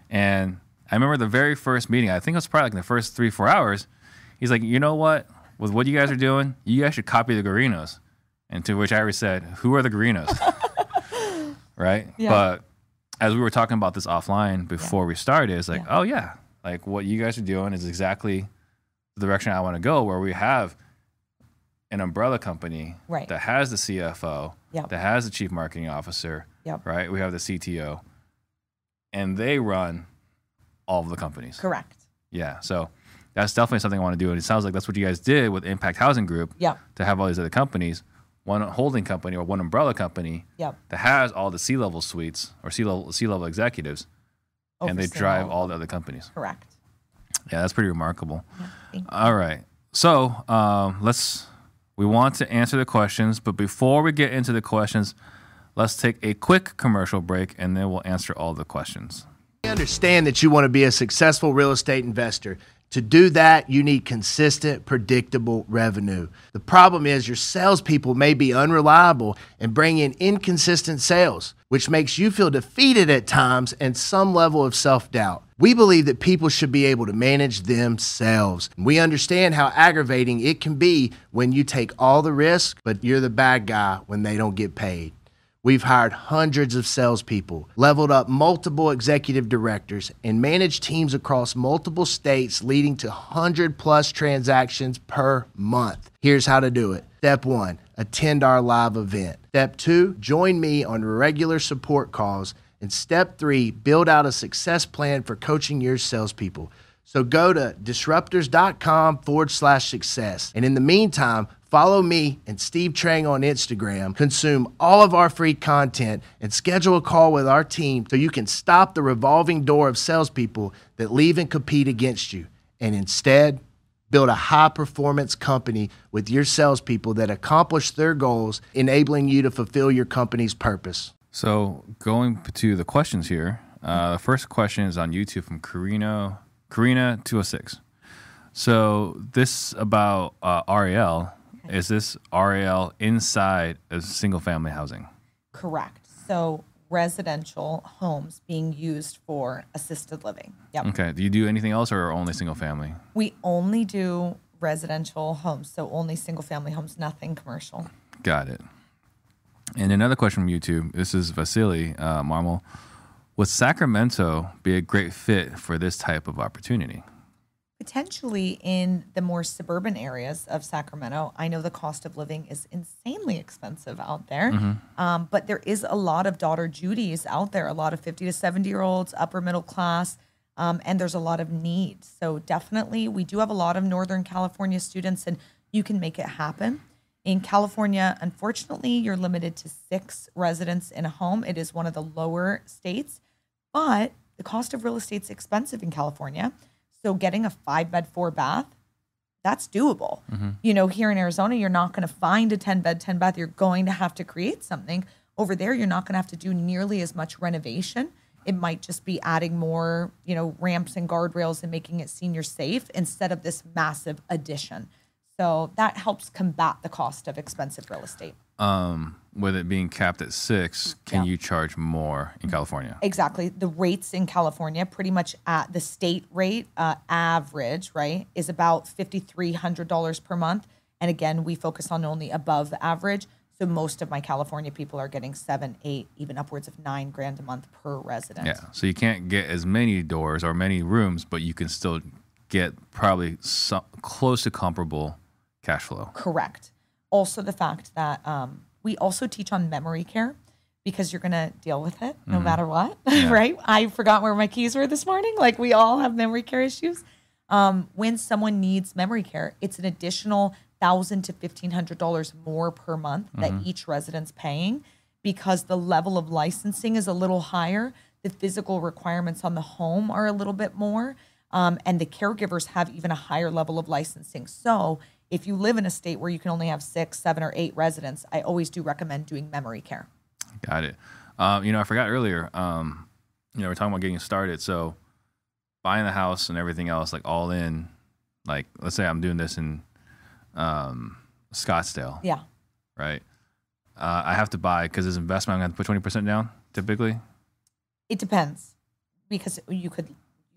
And I remember the very first meeting, I think it was probably like in the first three, four hours. He's like, you know what? With what you guys are doing, you guys should copy the Guarinos. And to which I said, who are the Guarinos? [LAUGHS] right? Yeah. But as we were talking about this offline before we started, it's like, Yeah. oh, yeah, like what you guys are doing is exactly the direction I want to go, where we have an umbrella company Right. that has the CFO, Yep. that has the chief marketing officer, Yep. right? We have the CTO, and they run all of the companies. Correct. Yeah, so that's definitely something I want to do, and it sounds like that's what you guys did with Impact Housing Group Yeah. to have all these other companies, one holding company or one umbrella company Yeah. that has all the C level suites or C level C level executives, and they drive all the other companies. Correct. Yeah, that's pretty remarkable. Yeah. All right. So um, let's. We want to answer the questions, but before we get into the questions, let's take a quick commercial break, and then we'll answer all the questions. I understand that you want to be a successful real estate investor. To do that, you need consistent, predictable revenue. The problem is your salespeople may be unreliable and bring in inconsistent sales, which makes you feel defeated at times and some level of self doubt. We believe that people should be able to manage themselves. We understand how aggravating it can be when you take all the risk, but you're the bad guy when they don't get paid. We've hired hundreds of salespeople, leveled up multiple executive directors, and managed teams across multiple states, leading to 100 plus transactions per month. Here's how to do it. Step one, attend our live event. Step two, join me on regular support calls. And step three, build out a success plan for coaching your salespeople. So go to disruptors.com forward slash success. And in the meantime, follow me and Steve Trang on Instagram, consume all of our free content, and schedule a call with our team so you can stop the revolving door of salespeople that leave and compete against you. And instead, build a high performance company with your salespeople that accomplish their goals, enabling you to fulfill your company's purpose. So going to the questions here, uh, the first question is on YouTube from Karina Karina two hundred six. So this about uh, RAL is this RAL inside of single family housing? Correct. So residential homes being used for assisted living. Yep. Okay. Do you do anything else or only single family? We only do residential homes, so only single family homes, nothing commercial. Got it. And another question from YouTube. This is Vasily uh, Marmol. Would Sacramento be a great fit for this type of opportunity? Potentially in the more suburban areas of Sacramento, I know the cost of living is insanely expensive out there. Um, but there is a lot of daughter Judy's out there, a lot of 50 to 70 year olds, upper middle class, um, and there's a lot of need. So definitely, we do have a lot of Northern California students, and you can make it happen. In California, unfortunately, you're limited to six residents in a home. It is one of the lower states, but the cost of real estate is expensive in California. So getting a five bed, four bath, that's doable. Mm-hmm. You know, here in Arizona, you're not going to find a 10 bed, 10 bath. You're going to have to create something. Over there, you're not going to have to do nearly as much renovation. It might just be adding more, you know, ramps and guardrails and making it senior safe instead of this massive addition. So that helps combat the cost of expensive real estate. Um, with it being capped at six, can Yeah. you charge more in California? Exactly. The rates in California, pretty much at the state rate, uh, average, right, is about $5,300 per month. And again, we focus on only above average. So most of my California people are getting seven, eight, even upwards of nine grand a month per resident. Yeah. So you can't get as many doors or many rooms, but you can still get probably so, close to comparable cash flow. Correct. Also, the fact that um, we also teach on memory care because you're going to deal with it no matter what, [LAUGHS] right? I forgot where my keys were this morning. Like we all have memory care issues. Um, when someone needs memory care, it's an additional thousand to fifteen hundred dollars more per month that each resident's paying because the level of licensing is a little higher. The physical requirements on the home are a little bit more, um, and the caregivers have even a higher level of licensing. So, if you live in a state where you can only have six, seven, or eight residents, I always do recommend doing memory care. Got it. Um, you know, I forgot earlier. Um, you know, we're talking about getting started. So buying the house and everything else, like all in, like let's say I'm doing this in um, Scottsdale, Yeah. right? Uh, I have to buy because this investment. I'm going to put twenty percent down typically. It depends because you could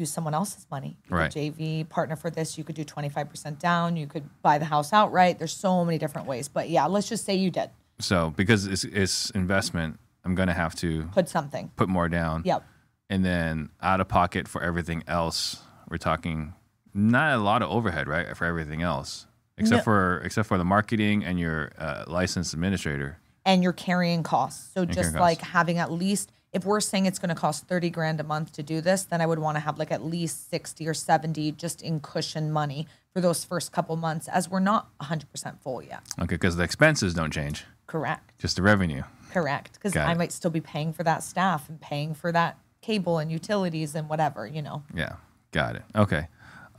use someone else's money. You Right. JV partner for this. You could do 25% down. You could buy the house outright. There's so many different ways. But yeah, let's just say you did So because it's, it's investment, I'm going to have to put something. put more down. Yep. And then out of pocket for everything else, we're talking not a lot of overhead, right? For everything else, except No. for except for the marketing and your uh, licensed administrator. and you're carrying costs. So just like costs. having at least, if we're saying it's going to cost 30 grand a month to do this, then I would want to have like at least 60 or 70 just in cushion money for those first couple months as we're not 100% full yet. Okay, because the expenses don't change, Correct. just the revenue. Correct. Because I it. might still be paying for that staff and paying for that cable and utilities and whatever, you know. Yeah, got it. Okay.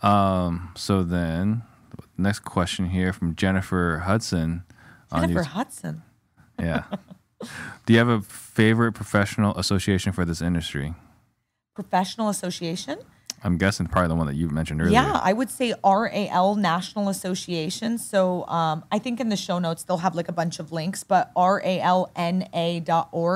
Um, so then, next question here from Jennifer Hudson. on Jennifer Hudson. Yeah. [LAUGHS] Do you have a favorite professional association for this industry? Professional Association. I'm guessing probably the one that you've mentioned earlier. Yeah, I would say RAL National Association. So um, I think in the show notes they'll have like a bunch of links, but ralna.org,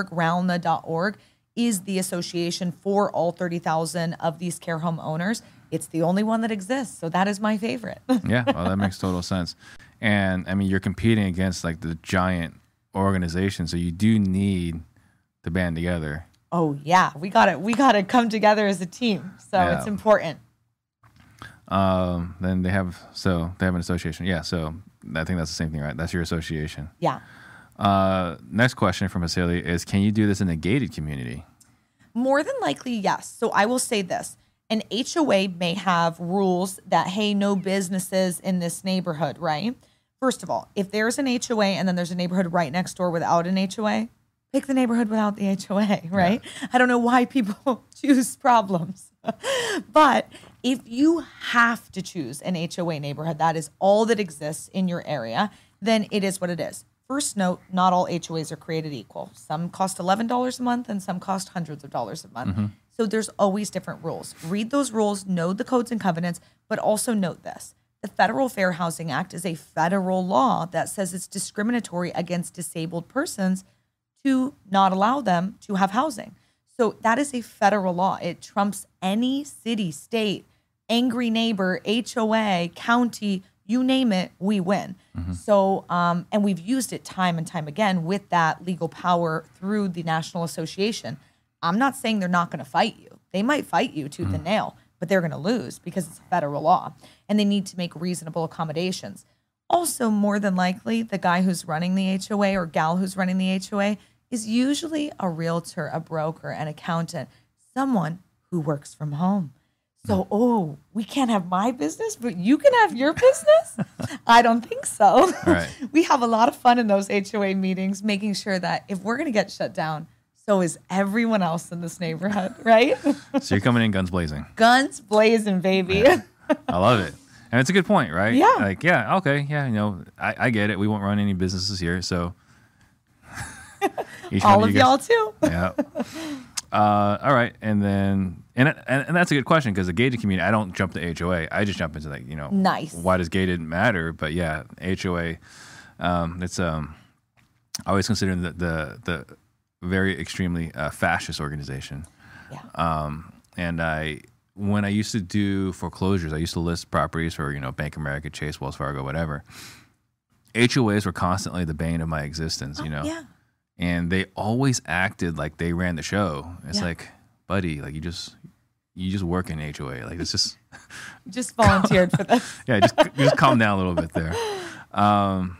ralna.org is the association for all 30,000 of these care home owners. It's the only one that exists. So that is my favorite. yeah, well, that makes [LAUGHS] total sense. And I mean, you're competing against like the giant organization, so you do need to band together. oh yeah, we got it. we got to come together as a team. So Yeah. it's important. Um, then they have so they have an association. Yeah, so I think that's the same thing, right? That's your association. Yeah. Uh, next question from Vasily is: Can you do this in a gated community? More than likely, yes. So I will say this an HOA may have rules that, hey, no businesses in this neighborhood, right? First of all, if there's an HOA and then there's a neighborhood right next door without an HOA, pick the neighborhood without the HOA, [LAUGHS] right? I don't know why people [LAUGHS] choose problems. [LAUGHS] but if you have to choose an HOA neighborhood, that is all that exists in your area, then it is what it is. First note, not all HOAs are created equal. Some cost $11 a month and some cost hundreds of dollars a month. Mm-hmm. So there's always different rules. Read those rules, know the codes and covenants, but also note this. The Federal Fair Housing Act is a federal law that says it's discriminatory against disabled persons to not allow them to have housing. So that is a federal law. It trumps any city, state, angry neighbor, HOA, county, you name it, we win. So, um, and we've used it time and time again with that legal power through the National Association. I'm not saying they're not going to fight you. They might fight you tooth and nail, but they're going to lose because it's federal law and they need to make reasonable accommodations. Also, more than likely, the guy who's running the HOA or gal who's running the HOA is usually a realtor, a broker, an accountant, someone who works from home. So, oh, we can't have my business, but you can have your business? [LAUGHS] I don't think so. Right. [LAUGHS] we have a lot of fun in those HOA meetings, making sure that if we're going to get shut down, so is everyone else in this neighborhood, [LAUGHS] right? So you're coming in guns blazing. Guns blazing, baby. I love it. And it's a good point, right? Yeah. Like, yeah, okay, yeah, you know, I, I get it. We won't run any businesses here, so [LAUGHS] All of you y'all too. Yeah. Uh, all right, and then and and, and that's a good question because the gated community, I don't jump to HOA. I just jump into like you know, Nice. Why does gated matter? But yeah, HOA, um, it's um, I always consider the the the very extremely uh, fascist organization. Yeah. Um, and I when I used to do foreclosures, I used to list properties for you know Bank of America, Chase, Wells Fargo, whatever. HOAs were constantly the bane of my existence. You know Oh, Yeah. and they always acted like they ran the show. It's Yeah. like, buddy, like you just you just work in HOA. Like it's just You [LAUGHS] just volunteered for [LAUGHS] this. yeah, just just calm down a little bit there. Um,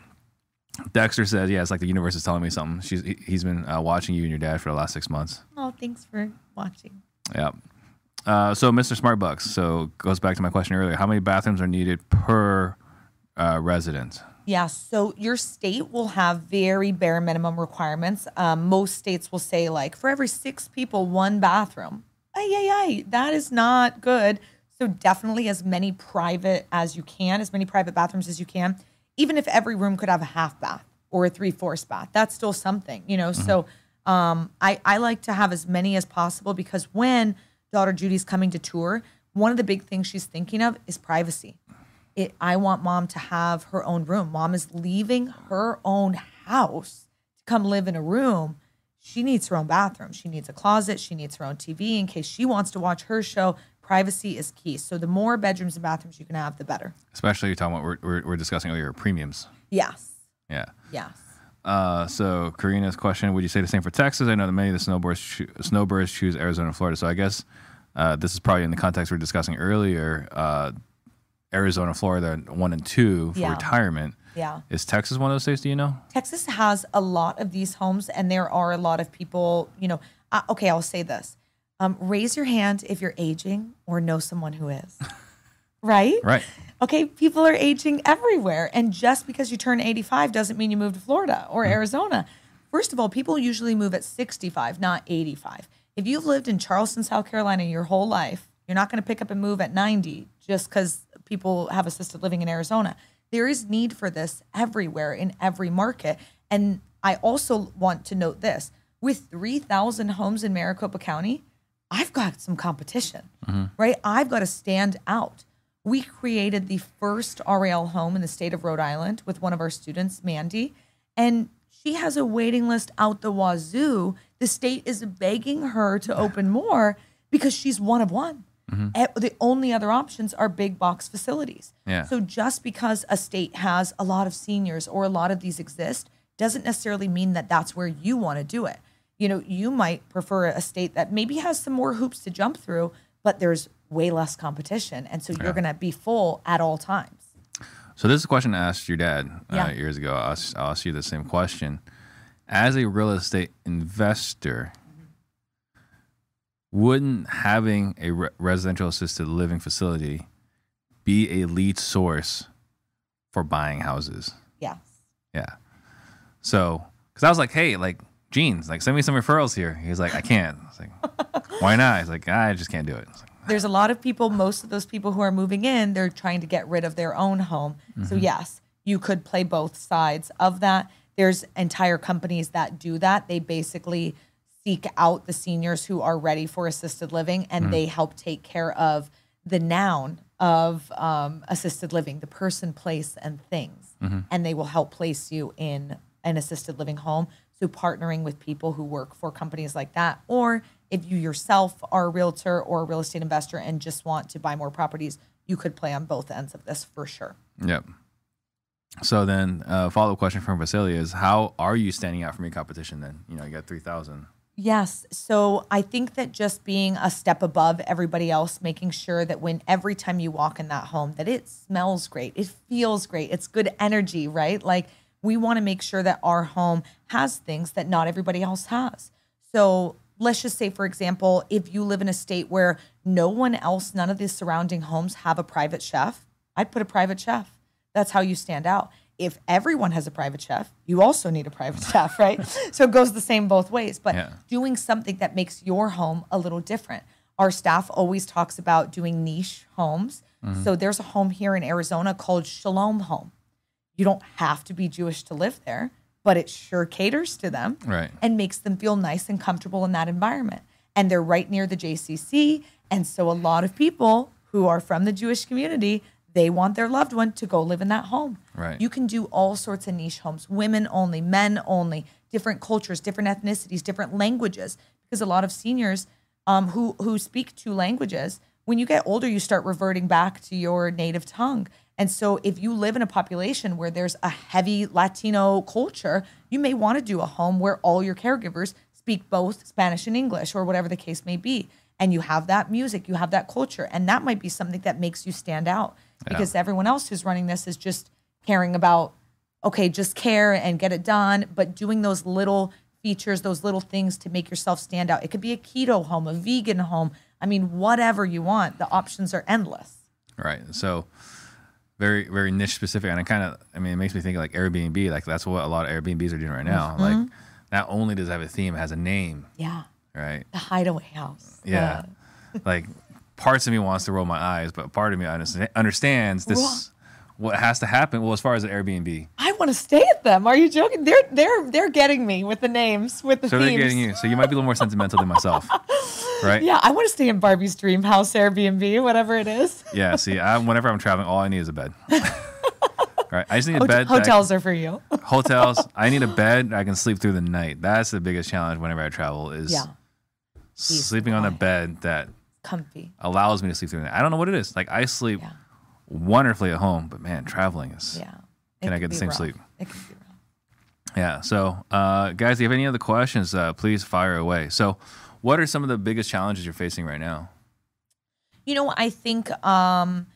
Dexter says, yeah, it's like the universe is telling me something. She's he- he's been uh, watching you and your dad for the last six months. Oh, thanks for watching. Yeah. Uh, so Mr. Smartbucks. So goes back to my question earlier. How many bathrooms are needed per uh, resident? Yeah, so your state will have very bare minimum requirements. Um, most states will say, like, for every six people, one bathroom. Ay, ay, ay, that is not good. So, definitely as many private as you can, as many private bathrooms as you can. Even if every room could have a half bath or a three fourths bath, that's still something, you know? So, um, I, I like to have as many as possible because when daughter Judy's coming to tour, one of the big things she's thinking of is privacy it, I want mom to have her own room. Mom is leaving her own house to come live in a room. She needs her own bathroom. She needs a closet. She needs her own TV in case she wants to watch her show. Privacy is key. So the more bedrooms and bathrooms you can have, the better. Especially you're talking about we're, we're, we're discussing earlier premiums. Yes. Yeah. Yes. Uh, so Karina's question: Would you say the same for Texas? I know that many of the snowbirds snowbirds choose Arizona and Florida. So I guess uh, this is probably in the context we are discussing earlier. Uh, Arizona, Florida, one and two for Yeah. retirement. Yeah. Is Texas one of those states? Do you know? Texas has a lot of these homes, and there are a lot of people, you know. Uh, okay, I'll say this. Um, raise your hand if you're aging or know someone who is. [LAUGHS] right? Right. Okay, people are aging everywhere. And just because you turn 85 doesn't mean you move to Florida or Arizona. First of all, people usually move at 65, not 85. If you've lived in Charleston, South Carolina your whole life, you're not going to pick up and move at 90 just because people have assisted living in Arizona. There is need for this everywhere in every market. And I also want to note this with 3,000 homes in Maricopa County, I've got some competition, right? I've got to stand out. We created the first RAL home in the state of Rhode Island with one of our students, Mandy, and she has a waiting list out the wazoo. The state is begging her to open more because she's one of one. Eh, The only other options are big box facilities. Yeah. So just because a state has a lot of seniors or a lot of these exist doesn't necessarily mean that that's where you want to do it. You know, you might prefer a state that maybe has some more hoops to jump through, but there's way less competition. And so you're going to be full at all times. So this is a question I asked your dad uh, years ago. I'll I'll ask you the same question. As a real estate investor, wouldn't having a re- residential assisted living facility be a lead source for buying houses? Yes. Yeah. So, because I was like, hey, like jeans, like send me some referrals here. He's like, I can't. I was like, [LAUGHS] why not? He's like, ah, I just can't do it. Like, ah. There's a lot of people, most of those people who are moving in, they're trying to get rid of their own home. So, mm-hmm. yes, you could play both sides of that. There's entire companies that do that. They basically seek out the seniors who are ready for assisted living and mm-hmm. they help take care of the noun of um, assisted living, the person, place, and things. Mm-hmm. And they will help place you in an assisted living home. So partnering with people who work for companies like that, or if you yourself are a realtor or a real estate investor and just want to buy more properties, you could play on both ends of this for sure. Yep. So then, uh, follow up question from Vasily is: How are you standing out from your competition? Then you know you got three thousand. Yes. So I think that just being a step above everybody else, making sure that when every time you walk in that home, that it smells great, it feels great, it's good energy, right? Like we want to make sure that our home has things that not everybody else has. So let's just say, for example, if you live in a state where no one else, none of the surrounding homes have a private chef, I'd put a private chef. That's how you stand out. If everyone has a private chef, you also need a private [LAUGHS] chef, right? so it goes the same both ways. But Yeah. doing something that makes your home a little different. Our staff always talks about doing niche homes. Mm-hmm. So there's a home here in Arizona called Shalom Home. You don't have to be Jewish to live there, but it sure caters to them Right. and makes them feel nice and comfortable in that environment. And they're right near the JCC. And so a lot of people who are from the Jewish community, they want their loved one to go live in that home. Right. You can do all sorts of niche homes, women only, men only, different cultures, different ethnicities, different languages. Because a lot of seniors um, who who speak two languages, when you get older, you start reverting back to your native tongue. And so, if you live in a population where there's a heavy Latino culture, you may want to do a home where all your caregivers speak both Spanish and English, or whatever the case may be. And you have that music, you have that culture, and that might be something that makes you stand out because everyone else who's running this is just caring about okay, just care and get it done, but doing those little features, those little things to make yourself stand out. It could be a keto home, a vegan home. I mean, whatever you want. The options are endless. Right. So very very niche specific, and it kind of I mean it makes me think of like Airbnb. Like that's what a lot of Airbnbs are doing right now. Mm-hmm. Like not only does it have a theme, it has a name. Yeah. Right. The hideaway house. Yeah. like parts of me wants to roll my eyes, but part of me understand, understands this. What has to happen? Well, as far as the Airbnb, I want to stay at them. Are you joking? They're they're they're getting me with the names, with the so themes. they're getting you. So you might be a little more sentimental than myself, [LAUGHS] right? Yeah, I want to stay in Barbie's dream house, Airbnb, whatever it is. Yeah. See, I, whenever I'm traveling, all I need is a bed. [LAUGHS] right. I just need a Hot- bed. hotels are for you. [LAUGHS] hotels. I need a bed I can sleep through the night. That's the biggest challenge whenever I travel is Yeah, sleeping on a bed that comfy. allows me to sleep through the night. I don't know what it is. Like I sleep Yeah, wonderfully at home, but man, traveling is yeah. Can I get the same rough. sleep? It can be rough. yeah. So, uh, guys, if you have any other questions, uh, please fire away. So, what are some of the biggest challenges you're facing right now? You know, I think um,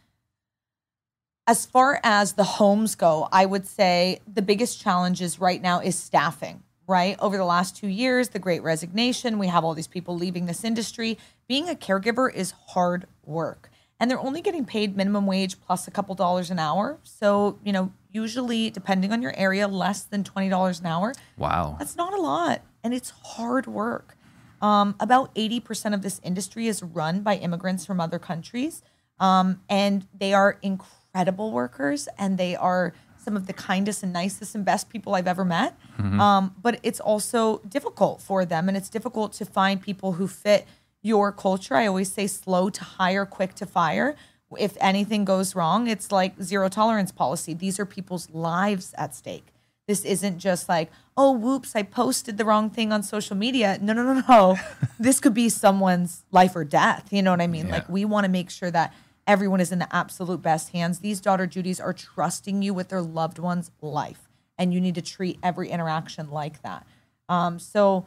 as far as the homes go, I would say the biggest challenges right now is staffing, right? Over the last two years, the great resignation, we have all these people leaving this industry. Being a caregiver is hard work. And they're only getting paid minimum wage plus a couple dollars an hour. So, you know, usually, depending on your area, less than $20 an hour. Wow. That's not a lot, and it's hard work. Um, about 80% of this industry is run by immigrants from other countries, um, and they are incredible workers, and they are some of the kindest and nicest and best people I've ever met. Um, but it's also difficult for them, and it's difficult to find people who fit your culture. I always say slow to hire, quick to fire. If anything goes wrong, it's like zero tolerance policy. These are people's lives at stake. This isn't just like, oh, whoops, I posted the wrong thing on social media. No, no, no, no. [LAUGHS] this could be someone's life or death. You know what I mean? Like, we want to make sure that everyone is in the absolute best hands. These daughter Judys are trusting you with their loved one's life, and you need to treat every interaction like that. Um, so,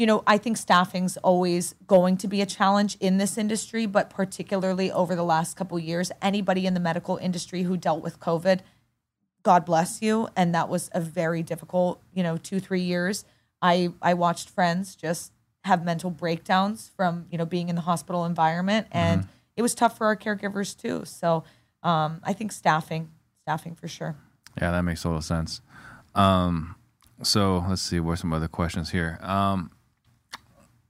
you know, I think staffing's always going to be a challenge in this industry, but particularly over the last couple years, anybody in the medical industry who dealt with COVID, God bless you. And that was a very difficult, you know, two, three years. I I watched friends just have mental breakdowns from, you know, being in the hospital environment. And it was tough for our caregivers too. So um, I think staffing, staffing for sure. Yeah, that makes total sense. Um, so let's see, what some other questions here? Um,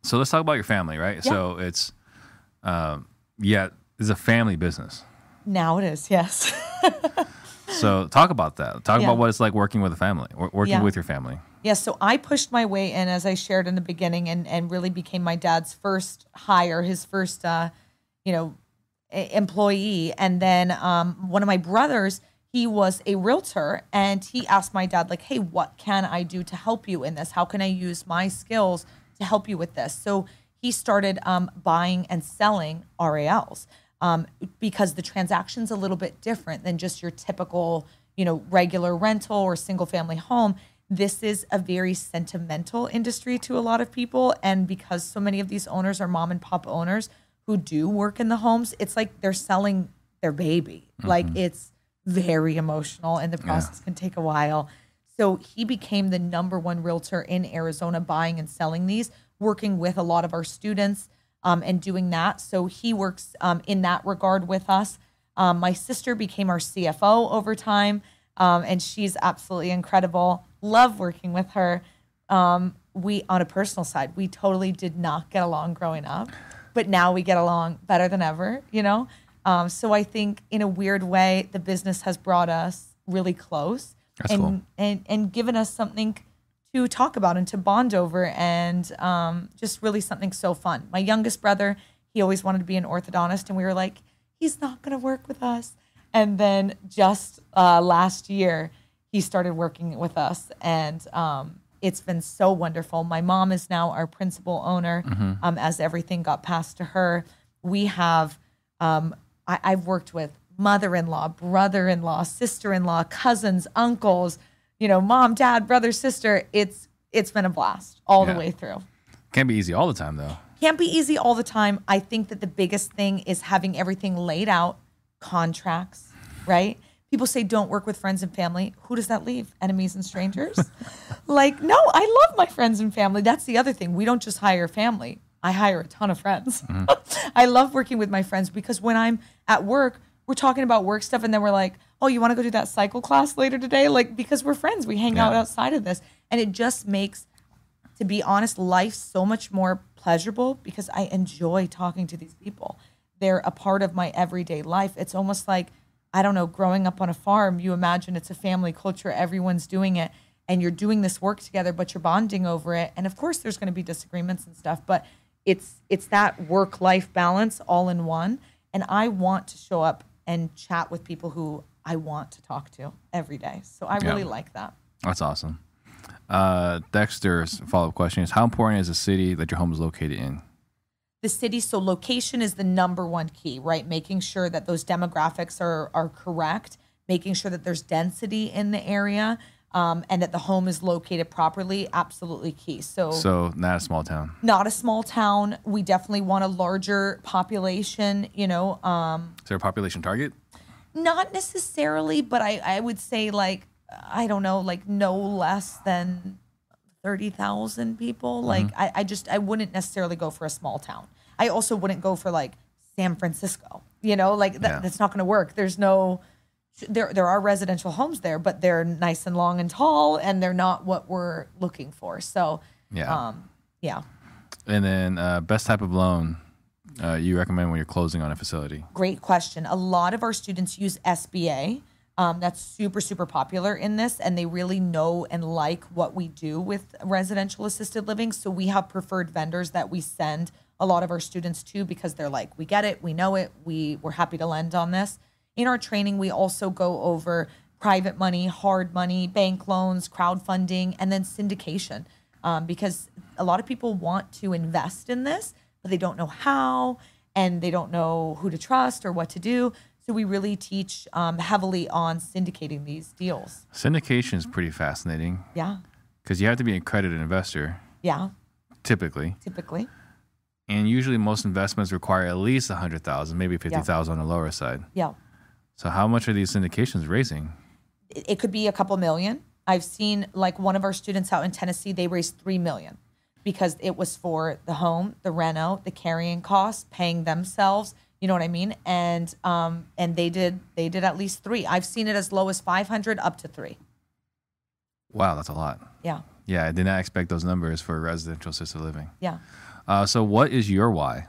so let's talk about your family, right? So it's, um, yeah, it's a family business. Now it is, yes. [LAUGHS] So talk about that. Talk Yeah. about what it's like working with a family, working Yeah. with your family. Yes, so I pushed my way in as I shared in the beginning, and and really became my dad's first hire, his first, uh, you know, employee. And then um, one of my brothers, he was a realtor and he asked my dad like hey what can i do to help you in this how can i use my skills to help you with this. So he started um, buying and selling rals um, because the transaction's a little bit different than just your typical you know regular rental or single family home. This is a very sentimental industry to a lot of people. And because so many of these owners are mom and pop owners who do work in the homes it's like they're selling their baby. Like it's very emotional and the process can take a while. So he became the number one realtor in Arizona buying and selling these, working with a lot of our students um, and doing that. So he works um, in that regard with us. Um, my sister became our CFO over time, um, and she's absolutely incredible. Love working with her. Um, we, on a personal side, we totally did not get along growing up, but now we get along better than ever, you know? Um, so I think in a weird way, the business has brought us really close That's and, cool. and and given us something to talk about and to bond over and um, just really something so fun. My youngest brother, he always wanted to be an orthodontist, and we were like, he's not going to work with us. And then just uh, last year, he started working with us, and um, it's been so wonderful. My mom is now our principal owner, um, as everything got passed to her. We have um, I, I've worked with mother-in-law, brother-in-law, sister-in-law, cousins, uncles, you know, mom, dad, brother, sister. It's it's been a blast all Yeah. the way through. Can't be easy all the time though. Can't be easy all the time. I think that the biggest thing is having everything laid out, contracts, right? People say don't work with friends and family. Who does that leave? Enemies and strangers? [LAUGHS] like, no, I love my friends and family. That's the other thing. We don't just hire family. I hire a ton of friends. Mm-hmm. [LAUGHS] I love working with my friends because when I'm at work, we're talking about work stuff and then we're like, "Oh, you want to go do that cycle class later today?" Like because we're friends, we hang out outside of this and it just makes to be honest, life so much more pleasurable because I enjoy talking to these people. They're a part of my everyday life. It's almost like, I don't know, growing up on a farm, you imagine it's a family culture, everyone's doing it, and you're doing this work together, but you're bonding over it. And of course there's gonna be disagreements and stuff, but it's it's that work life balance all in one. And I want to show up and chat with people who I want to talk to every day. So I really like that. That's awesome. Uh, Dexter's follow up question is How important is the city that your home is located in? the city so location is the number one key right making sure that those demographics are are correct making sure that there's density in the area um, and that the home is located properly absolutely key. So, So, not a small town. not a small town. We definitely want a larger population you know um, Is there a population target? not necessarily but I, I would say like i don't know like no less than 30,000 people. Like I, I just i wouldn't necessarily go for a small town. I also wouldn't go for like san francisco you know? Like that, Yeah. that's not going to work. There's no there there are residential homes there but they're nice and long and tall and they're not what we're looking for so Yeah. um yeah And then, uh, best type of loan uh, you recommend when you're closing on a facility? Great question. A lot of our students use SBA. Um, that's super, super popular in this, and they really know and like what we do with residential assisted living. So we have preferred vendors that we send a lot of our students to because they're like, we get it, we know it, we we're happy to lend on this. In our training, we also go over private money, hard money, bank loans, crowdfunding, and then syndication. Um, because a lot of people want to invest in this, but they don't know how and they don't know who to trust or what to do. So we really teach um, heavily on syndicating these deals. Syndication is pretty fascinating Yeah. because you have to be an accredited investor, Yeah. typically. Typically. And usually, most investments require at least 100000 maybe 50000 on the lower side. Yeah. So, how much are these syndications raising? It, could be a couple million. I've seen like one of our students out in Tennessee, they raised three million because it was for the home, the reno, the carrying costs, paying themselves. You know what I mean? And um, and they did they did at least three. I've seen it as low as five hundred up to three. Wow, that's a lot. Yeah. Yeah, I did not expect those numbers for residential assisted living. Yeah. Uh, so, what is your why?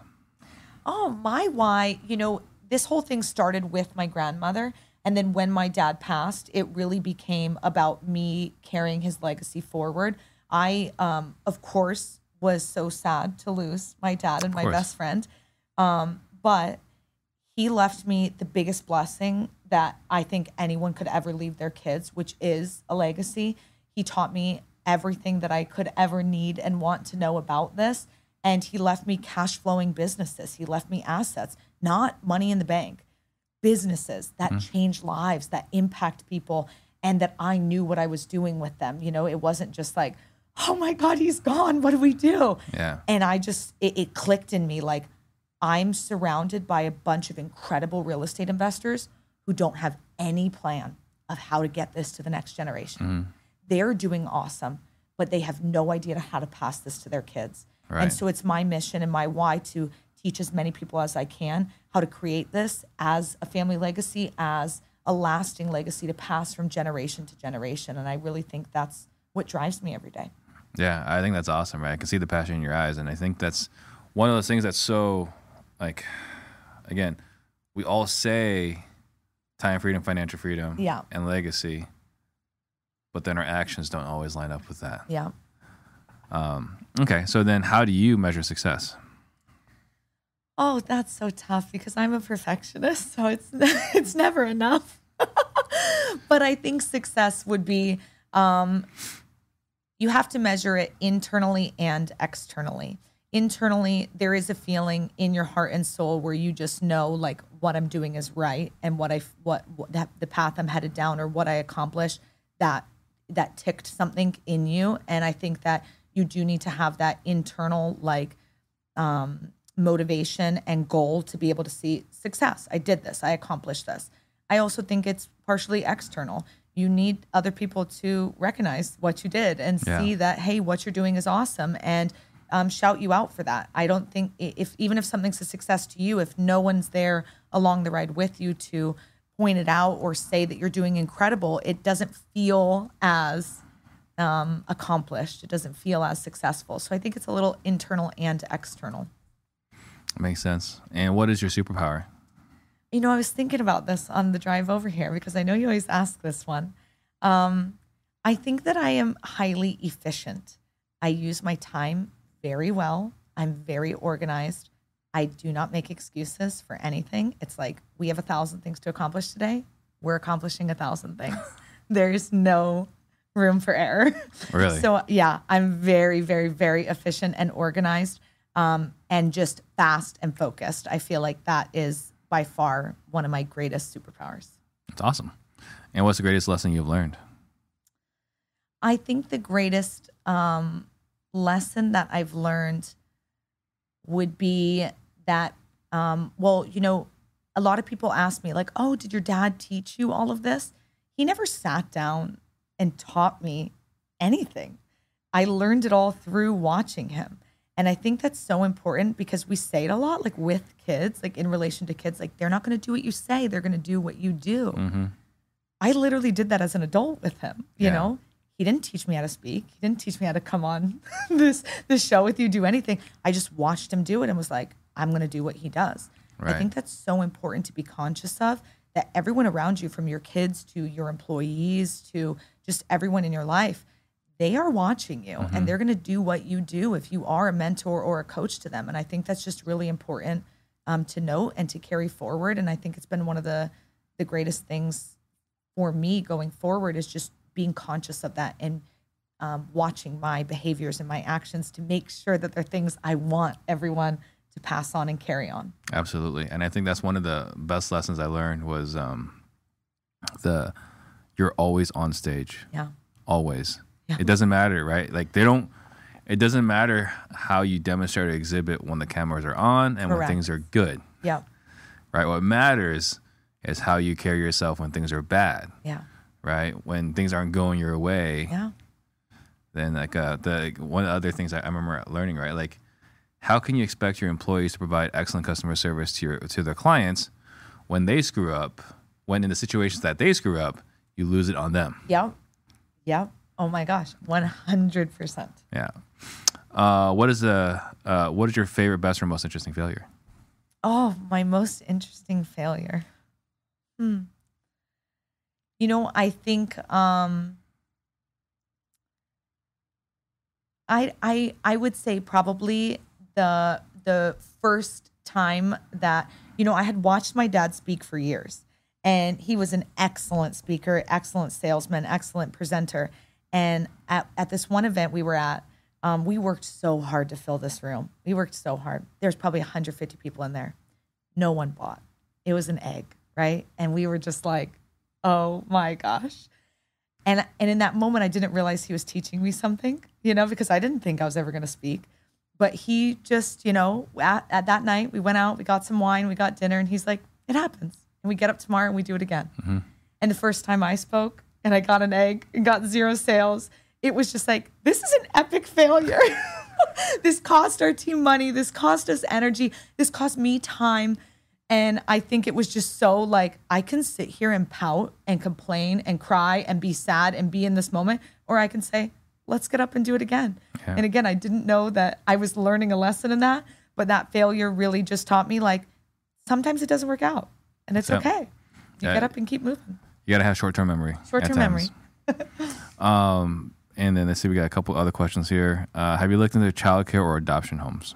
Oh, my why, you know, this whole thing started with my grandmother. And then when my dad passed, it really became about me carrying his legacy forward. I, um, of course, was so sad to lose my dad and my best friend. Um, but he left me the biggest blessing that I think anyone could ever leave their kids, which is a legacy. He taught me everything that I could ever need and want to know about this. And he left me cash flowing businesses. He left me assets, not money in the bank, businesses that mm-hmm. change lives, that impact people, and that I knew what I was doing with them. You know, it wasn't just like, oh my God, he's gone. What do we do? Yeah. And I just, it, it clicked in me like, I'm surrounded by a bunch of incredible real estate investors who don't have any plan of how to get this to the next generation. Mm-hmm. They're doing awesome, but they have no idea how to pass this to their kids. Right. And so it's my mission and my why to teach as many people as I can how to create this as a family legacy, as a lasting legacy to pass from generation to generation. And I really think that's what drives me every day. Yeah, I think that's awesome, right? I can see the passion in your eyes, and I think that's one of those things that's so, like, again, we all say time freedom, financial freedom, Yeah. and legacy, but then our actions don't always line up with that. Yeah. Um, okay, so then how do you measure success? Oh, that's so tough because I'm a perfectionist, so it's [LAUGHS] it's never enough. [LAUGHS] but I think success would be um, you have to measure it internally and externally. Internally, there is a feeling in your heart and soul where you just know like what I'm doing is right and what I what, what that, the path I'm headed down or what I accomplished that that ticked something in you. And I think that you do need to have that internal like um, motivation and goal to be able to see success. I did this. I accomplished this. I also think it's partially external. You need other people to recognize what you did and Yeah. see that hey, what you're doing is awesome and um, shout you out for that. I don't think if even if something's a success to you, if no one's there along the ride with you to point it out or say that you're doing incredible, it doesn't feel as um, accomplished. It doesn't feel as successful. So I think it's a little internal and external. Makes sense. And what is your superpower? You know, I was thinking about this on the drive over here because I know you always ask this one. Um, I think that I am highly efficient. I use my time very well. I'm very organized. I do not make excuses for anything. It's like we have a thousand things to accomplish today. We're accomplishing a thousand things. [LAUGHS] There's no room for error. Really? So yeah, I'm very, very, very efficient and organized, um, and just fast and focused. I feel like that is by far one of my greatest superpowers. It's awesome. And what's the greatest lesson you've learned? I think the greatest um, lesson that I've learned would be that, um, well, you know, a lot of people ask me, like, oh, did your dad teach you all of this? He never sat down and taught me anything. I learned it all through watching him. And I think that's so important because we say it a lot, like with kids, like in relation to kids, like they're not going to do what you say, they're going to do what you do. Mm-hmm. I literally did that as an adult with him. You Yeah. know, he didn't teach me how to speak. He didn't teach me how to come on [LAUGHS] this this show with you, do anything. I just watched him do it and was like, I'm going to do what he does. I think that's so important to be conscious of that everyone around you, from your kids to your employees to just everyone in your life, they are watching you and they're going to do what you do if you are a mentor or a coach to them. And I think that's just really important um, to note and to carry forward. And I think it's been one of the the greatest things for me going forward is just being conscious of that and um, watching my behaviors and my actions to make sure that they're things I want everyone to pass on and carry on. Absolutely. And I think that's one of the best lessons I learned was um, the you're always on stage. Yeah. Always. Yeah. It doesn't matter, right? Like they don't it doesn't matter how you demonstrate or exhibit when the cameras are on and when things are good. Yeah. Right? What matters is how you carry yourself when things are bad, Yeah. right? When things aren't going your way, Yeah. then like uh, the one of the other things I, I remember learning right like how can you expect your employees to provide excellent customer service to your to their clients when they screw up when in the situations that they screw up you lose it on them Yep. Yep. Oh my gosh. 100%. yeah uh, what is the uh, what is your favorite best or most interesting failure Oh, my most interesting failure. Hmm. You know, I think um I I I would say probably the the first time that you know, I had watched my dad speak for years, and he was an excellent speaker, excellent salesman, excellent presenter. And at, at this one event we were at, um, we worked so hard to fill this room. We worked so hard. There's probably 150 people in there. No one bought. It was an egg, right? And we were just like, oh my gosh. And and in that moment, I didn't realize he was teaching me something, you know, because I didn't think I was ever going to speak. But he just, you know, at, at that night, we went out, we got some wine, we got dinner, and he's like, it happens. And we get up tomorrow and we do it again. And the first time I spoke and I got an egg and got zero sales, it was just like, this is an epic failure. [LAUGHS] this cost our team money. This cost us energy. This cost me time. And I think it was just so like, I can sit here and pout and complain and cry and be sad and be in this moment, or I can say, let's get up and do it again. Yeah. And again, I didn't know that I was learning a lesson in that, but that failure really just taught me like, sometimes it doesn't work out and it's Yeah. okay. You Yeah. get up and keep moving. You gotta have short term memory. Short term memory. [LAUGHS] um, and then let's see, we got a couple other questions here. Uh, have you looked into childcare or adoption homes?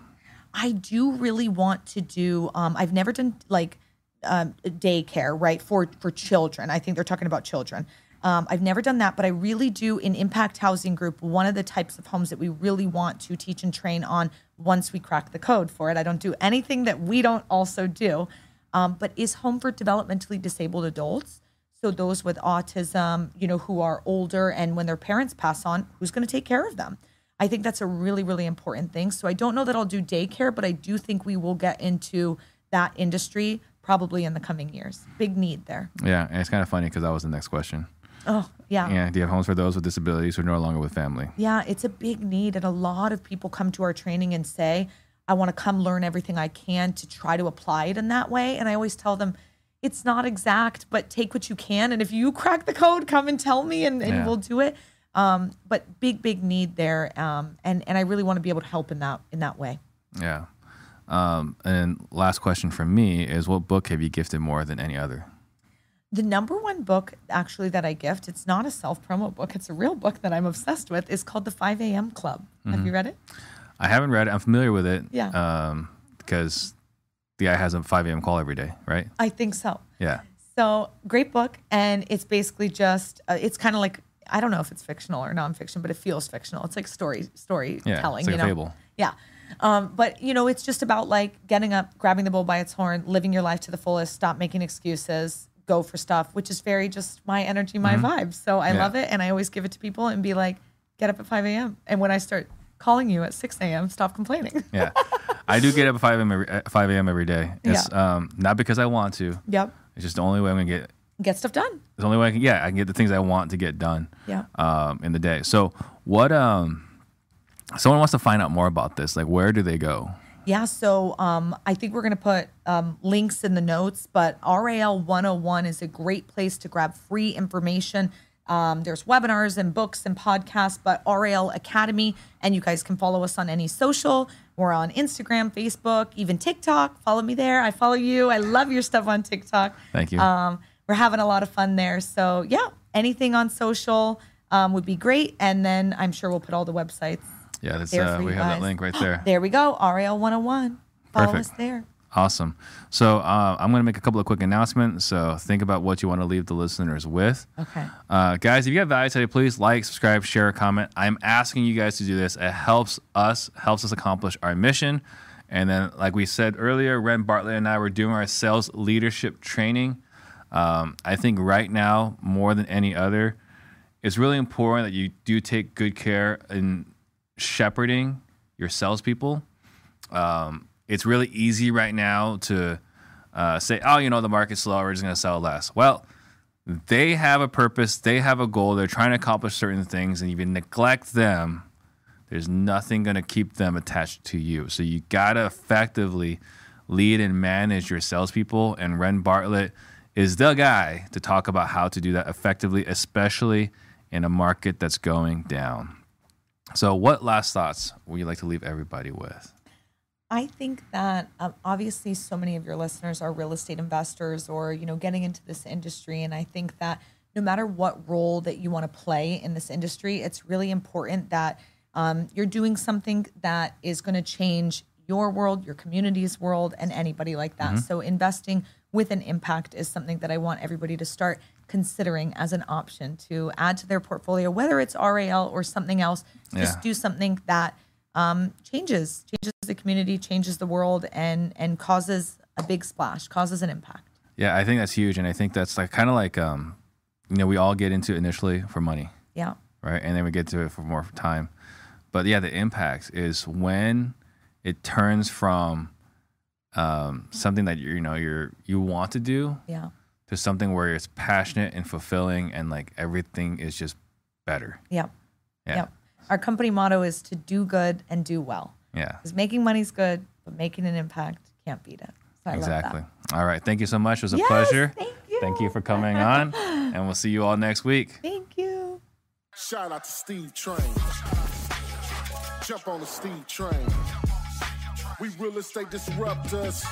I do really want to do. Um, I've never done like um, daycare, right, for for children. I think they're talking about children. Um, I've never done that, but I really do in Impact Housing Group. One of the types of homes that we really want to teach and train on once we crack the code for it. I don't do anything that we don't also do, um, but is home for developmentally disabled adults. So those with autism, you know, who are older and when their parents pass on, who's going to take care of them? I think that's a really, really important thing. So I don't know that I'll do daycare, but I do think we will get into that industry probably in the coming years. Big need there. Yeah, and it's kind of funny because that was the next question. Oh, yeah. Yeah, do you have homes for those with disabilities who are no longer with family? Yeah, it's a big need. And a lot of people come to our training and say, I want to come learn everything I can to try to apply it in that way. And I always tell them, it's not exact, but take what you can. And if you crack the code, come and tell me and, and Yeah. we'll do it. Um, but big, big need there. Um, and, and I really want to be able to help in that in that way. Yeah. Um, and last question from me is what book have you gifted more than any other? The number one book actually that I gift, it's not a self promo book, it's a real book that I'm obsessed with, is called The 5 a.m. Club. Have you read it? I haven't read it. I'm familiar with it. Yeah. Um, because the guy has a 5 a.m. call every day, right? I think so. Yeah. So great book, and it's basically just uh, it's kind of like I don't know if it's fictional or nonfiction, but it feels fictional. It's like story storytelling. it's like you a know? fable. Yeah. Um, but you know, it's just about like getting up, grabbing the bull by its horn, living your life to the fullest, stop making excuses, go for stuff, which is very just my energy, my vibe. So I Mm-hmm. Yeah. love it, and I always give it to people and be like, get up at 5 a.m. And when I start calling you at 6 a.m., stop complaining. Yeah. I do get up at 5 a.m. every, 5 a.m. every day. It's um, not because I want to. yep. It's just the only way I'm going to get, Get stuff done. it's the only way I can, yeah, I can get the things I want to get done. Yeah. um, in the day. So what um someone wants to find out more about this, like where do they go? Yeah, so um, I think we're going to put um, links in the notes, but RAL 101 is a great place to grab free information. Um, there's webinars and books and podcasts, but RAL Academy, and you guys can follow us on any social. We're on Instagram, Facebook, even TikTok. Follow me there. I follow you. I love your stuff on TikTok. Thank you. Um, we're having a lot of fun there. So, yeah, anything on social um, would be great. And then I'm sure we'll put all the websites. yeah, that's, uh, we have that link right there. [GASPS] There we go. RAL 101. Follow Perfect. us there. Awesome. So uh, I'm going to make a couple of quick announcements. So think about what you want to leave the listeners with. Okay. Uh, guys, if you have value today, please like, subscribe, share, comment. I'm asking you guys to do this. It helps us, helps us accomplish our mission. And then, like we said earlier, Ren Bartlett and I were doing our sales leadership training. Um, I think right now, more than any other, it's really important that you do take good care in shepherding your salespeople. Um, it's really easy right now to uh, say, oh, you know, the market's slow, we're just going to sell less. Well, they have a purpose, they have a goal, they're trying to accomplish certain things, and if you neglect them, there's nothing going to keep them attached to you. So you got to effectively lead and manage your salespeople. And Ren Bartlett is the guy to talk about how to do that effectively, especially in a market that's going down. So, what last thoughts would you like to leave everybody with? I think that um, obviously so many of your listeners are real estate investors or you know getting into this industry, and I think that no matter what role that you want to play in this industry, it's really important that um, you're doing something that is going to change your world, your community's world, and anybody like that. So investing with an impact is something that I want everybody to start considering as an option to add to their portfolio, whether it's RAL or something else. Just Yeah. do something that um, changes changes the community, changes the world, and and causes a big splash, causes an impact. Yeah, I think that's huge, and I think that's like kind of like um, you know, we all get into it initially for money, Yeah. right, and then we get to it for more time. But yeah, the impact is when it turns from um, something that you you know you're you want to do Yeah. to something where it's passionate and fulfilling, and like everything is just better. Yep. Yeah, Yep. Our company motto is to do good and do well. yeah, Because making money's good, but making an impact can't beat it. So I exactly. love that. All right, thank you so much. It was a Yes, pleasure. thank you. Thank you for coming on, and we'll see you all next week. Thank you. Shout out to Steve Trang. Jump on the Steve Train. We real estate disruptors.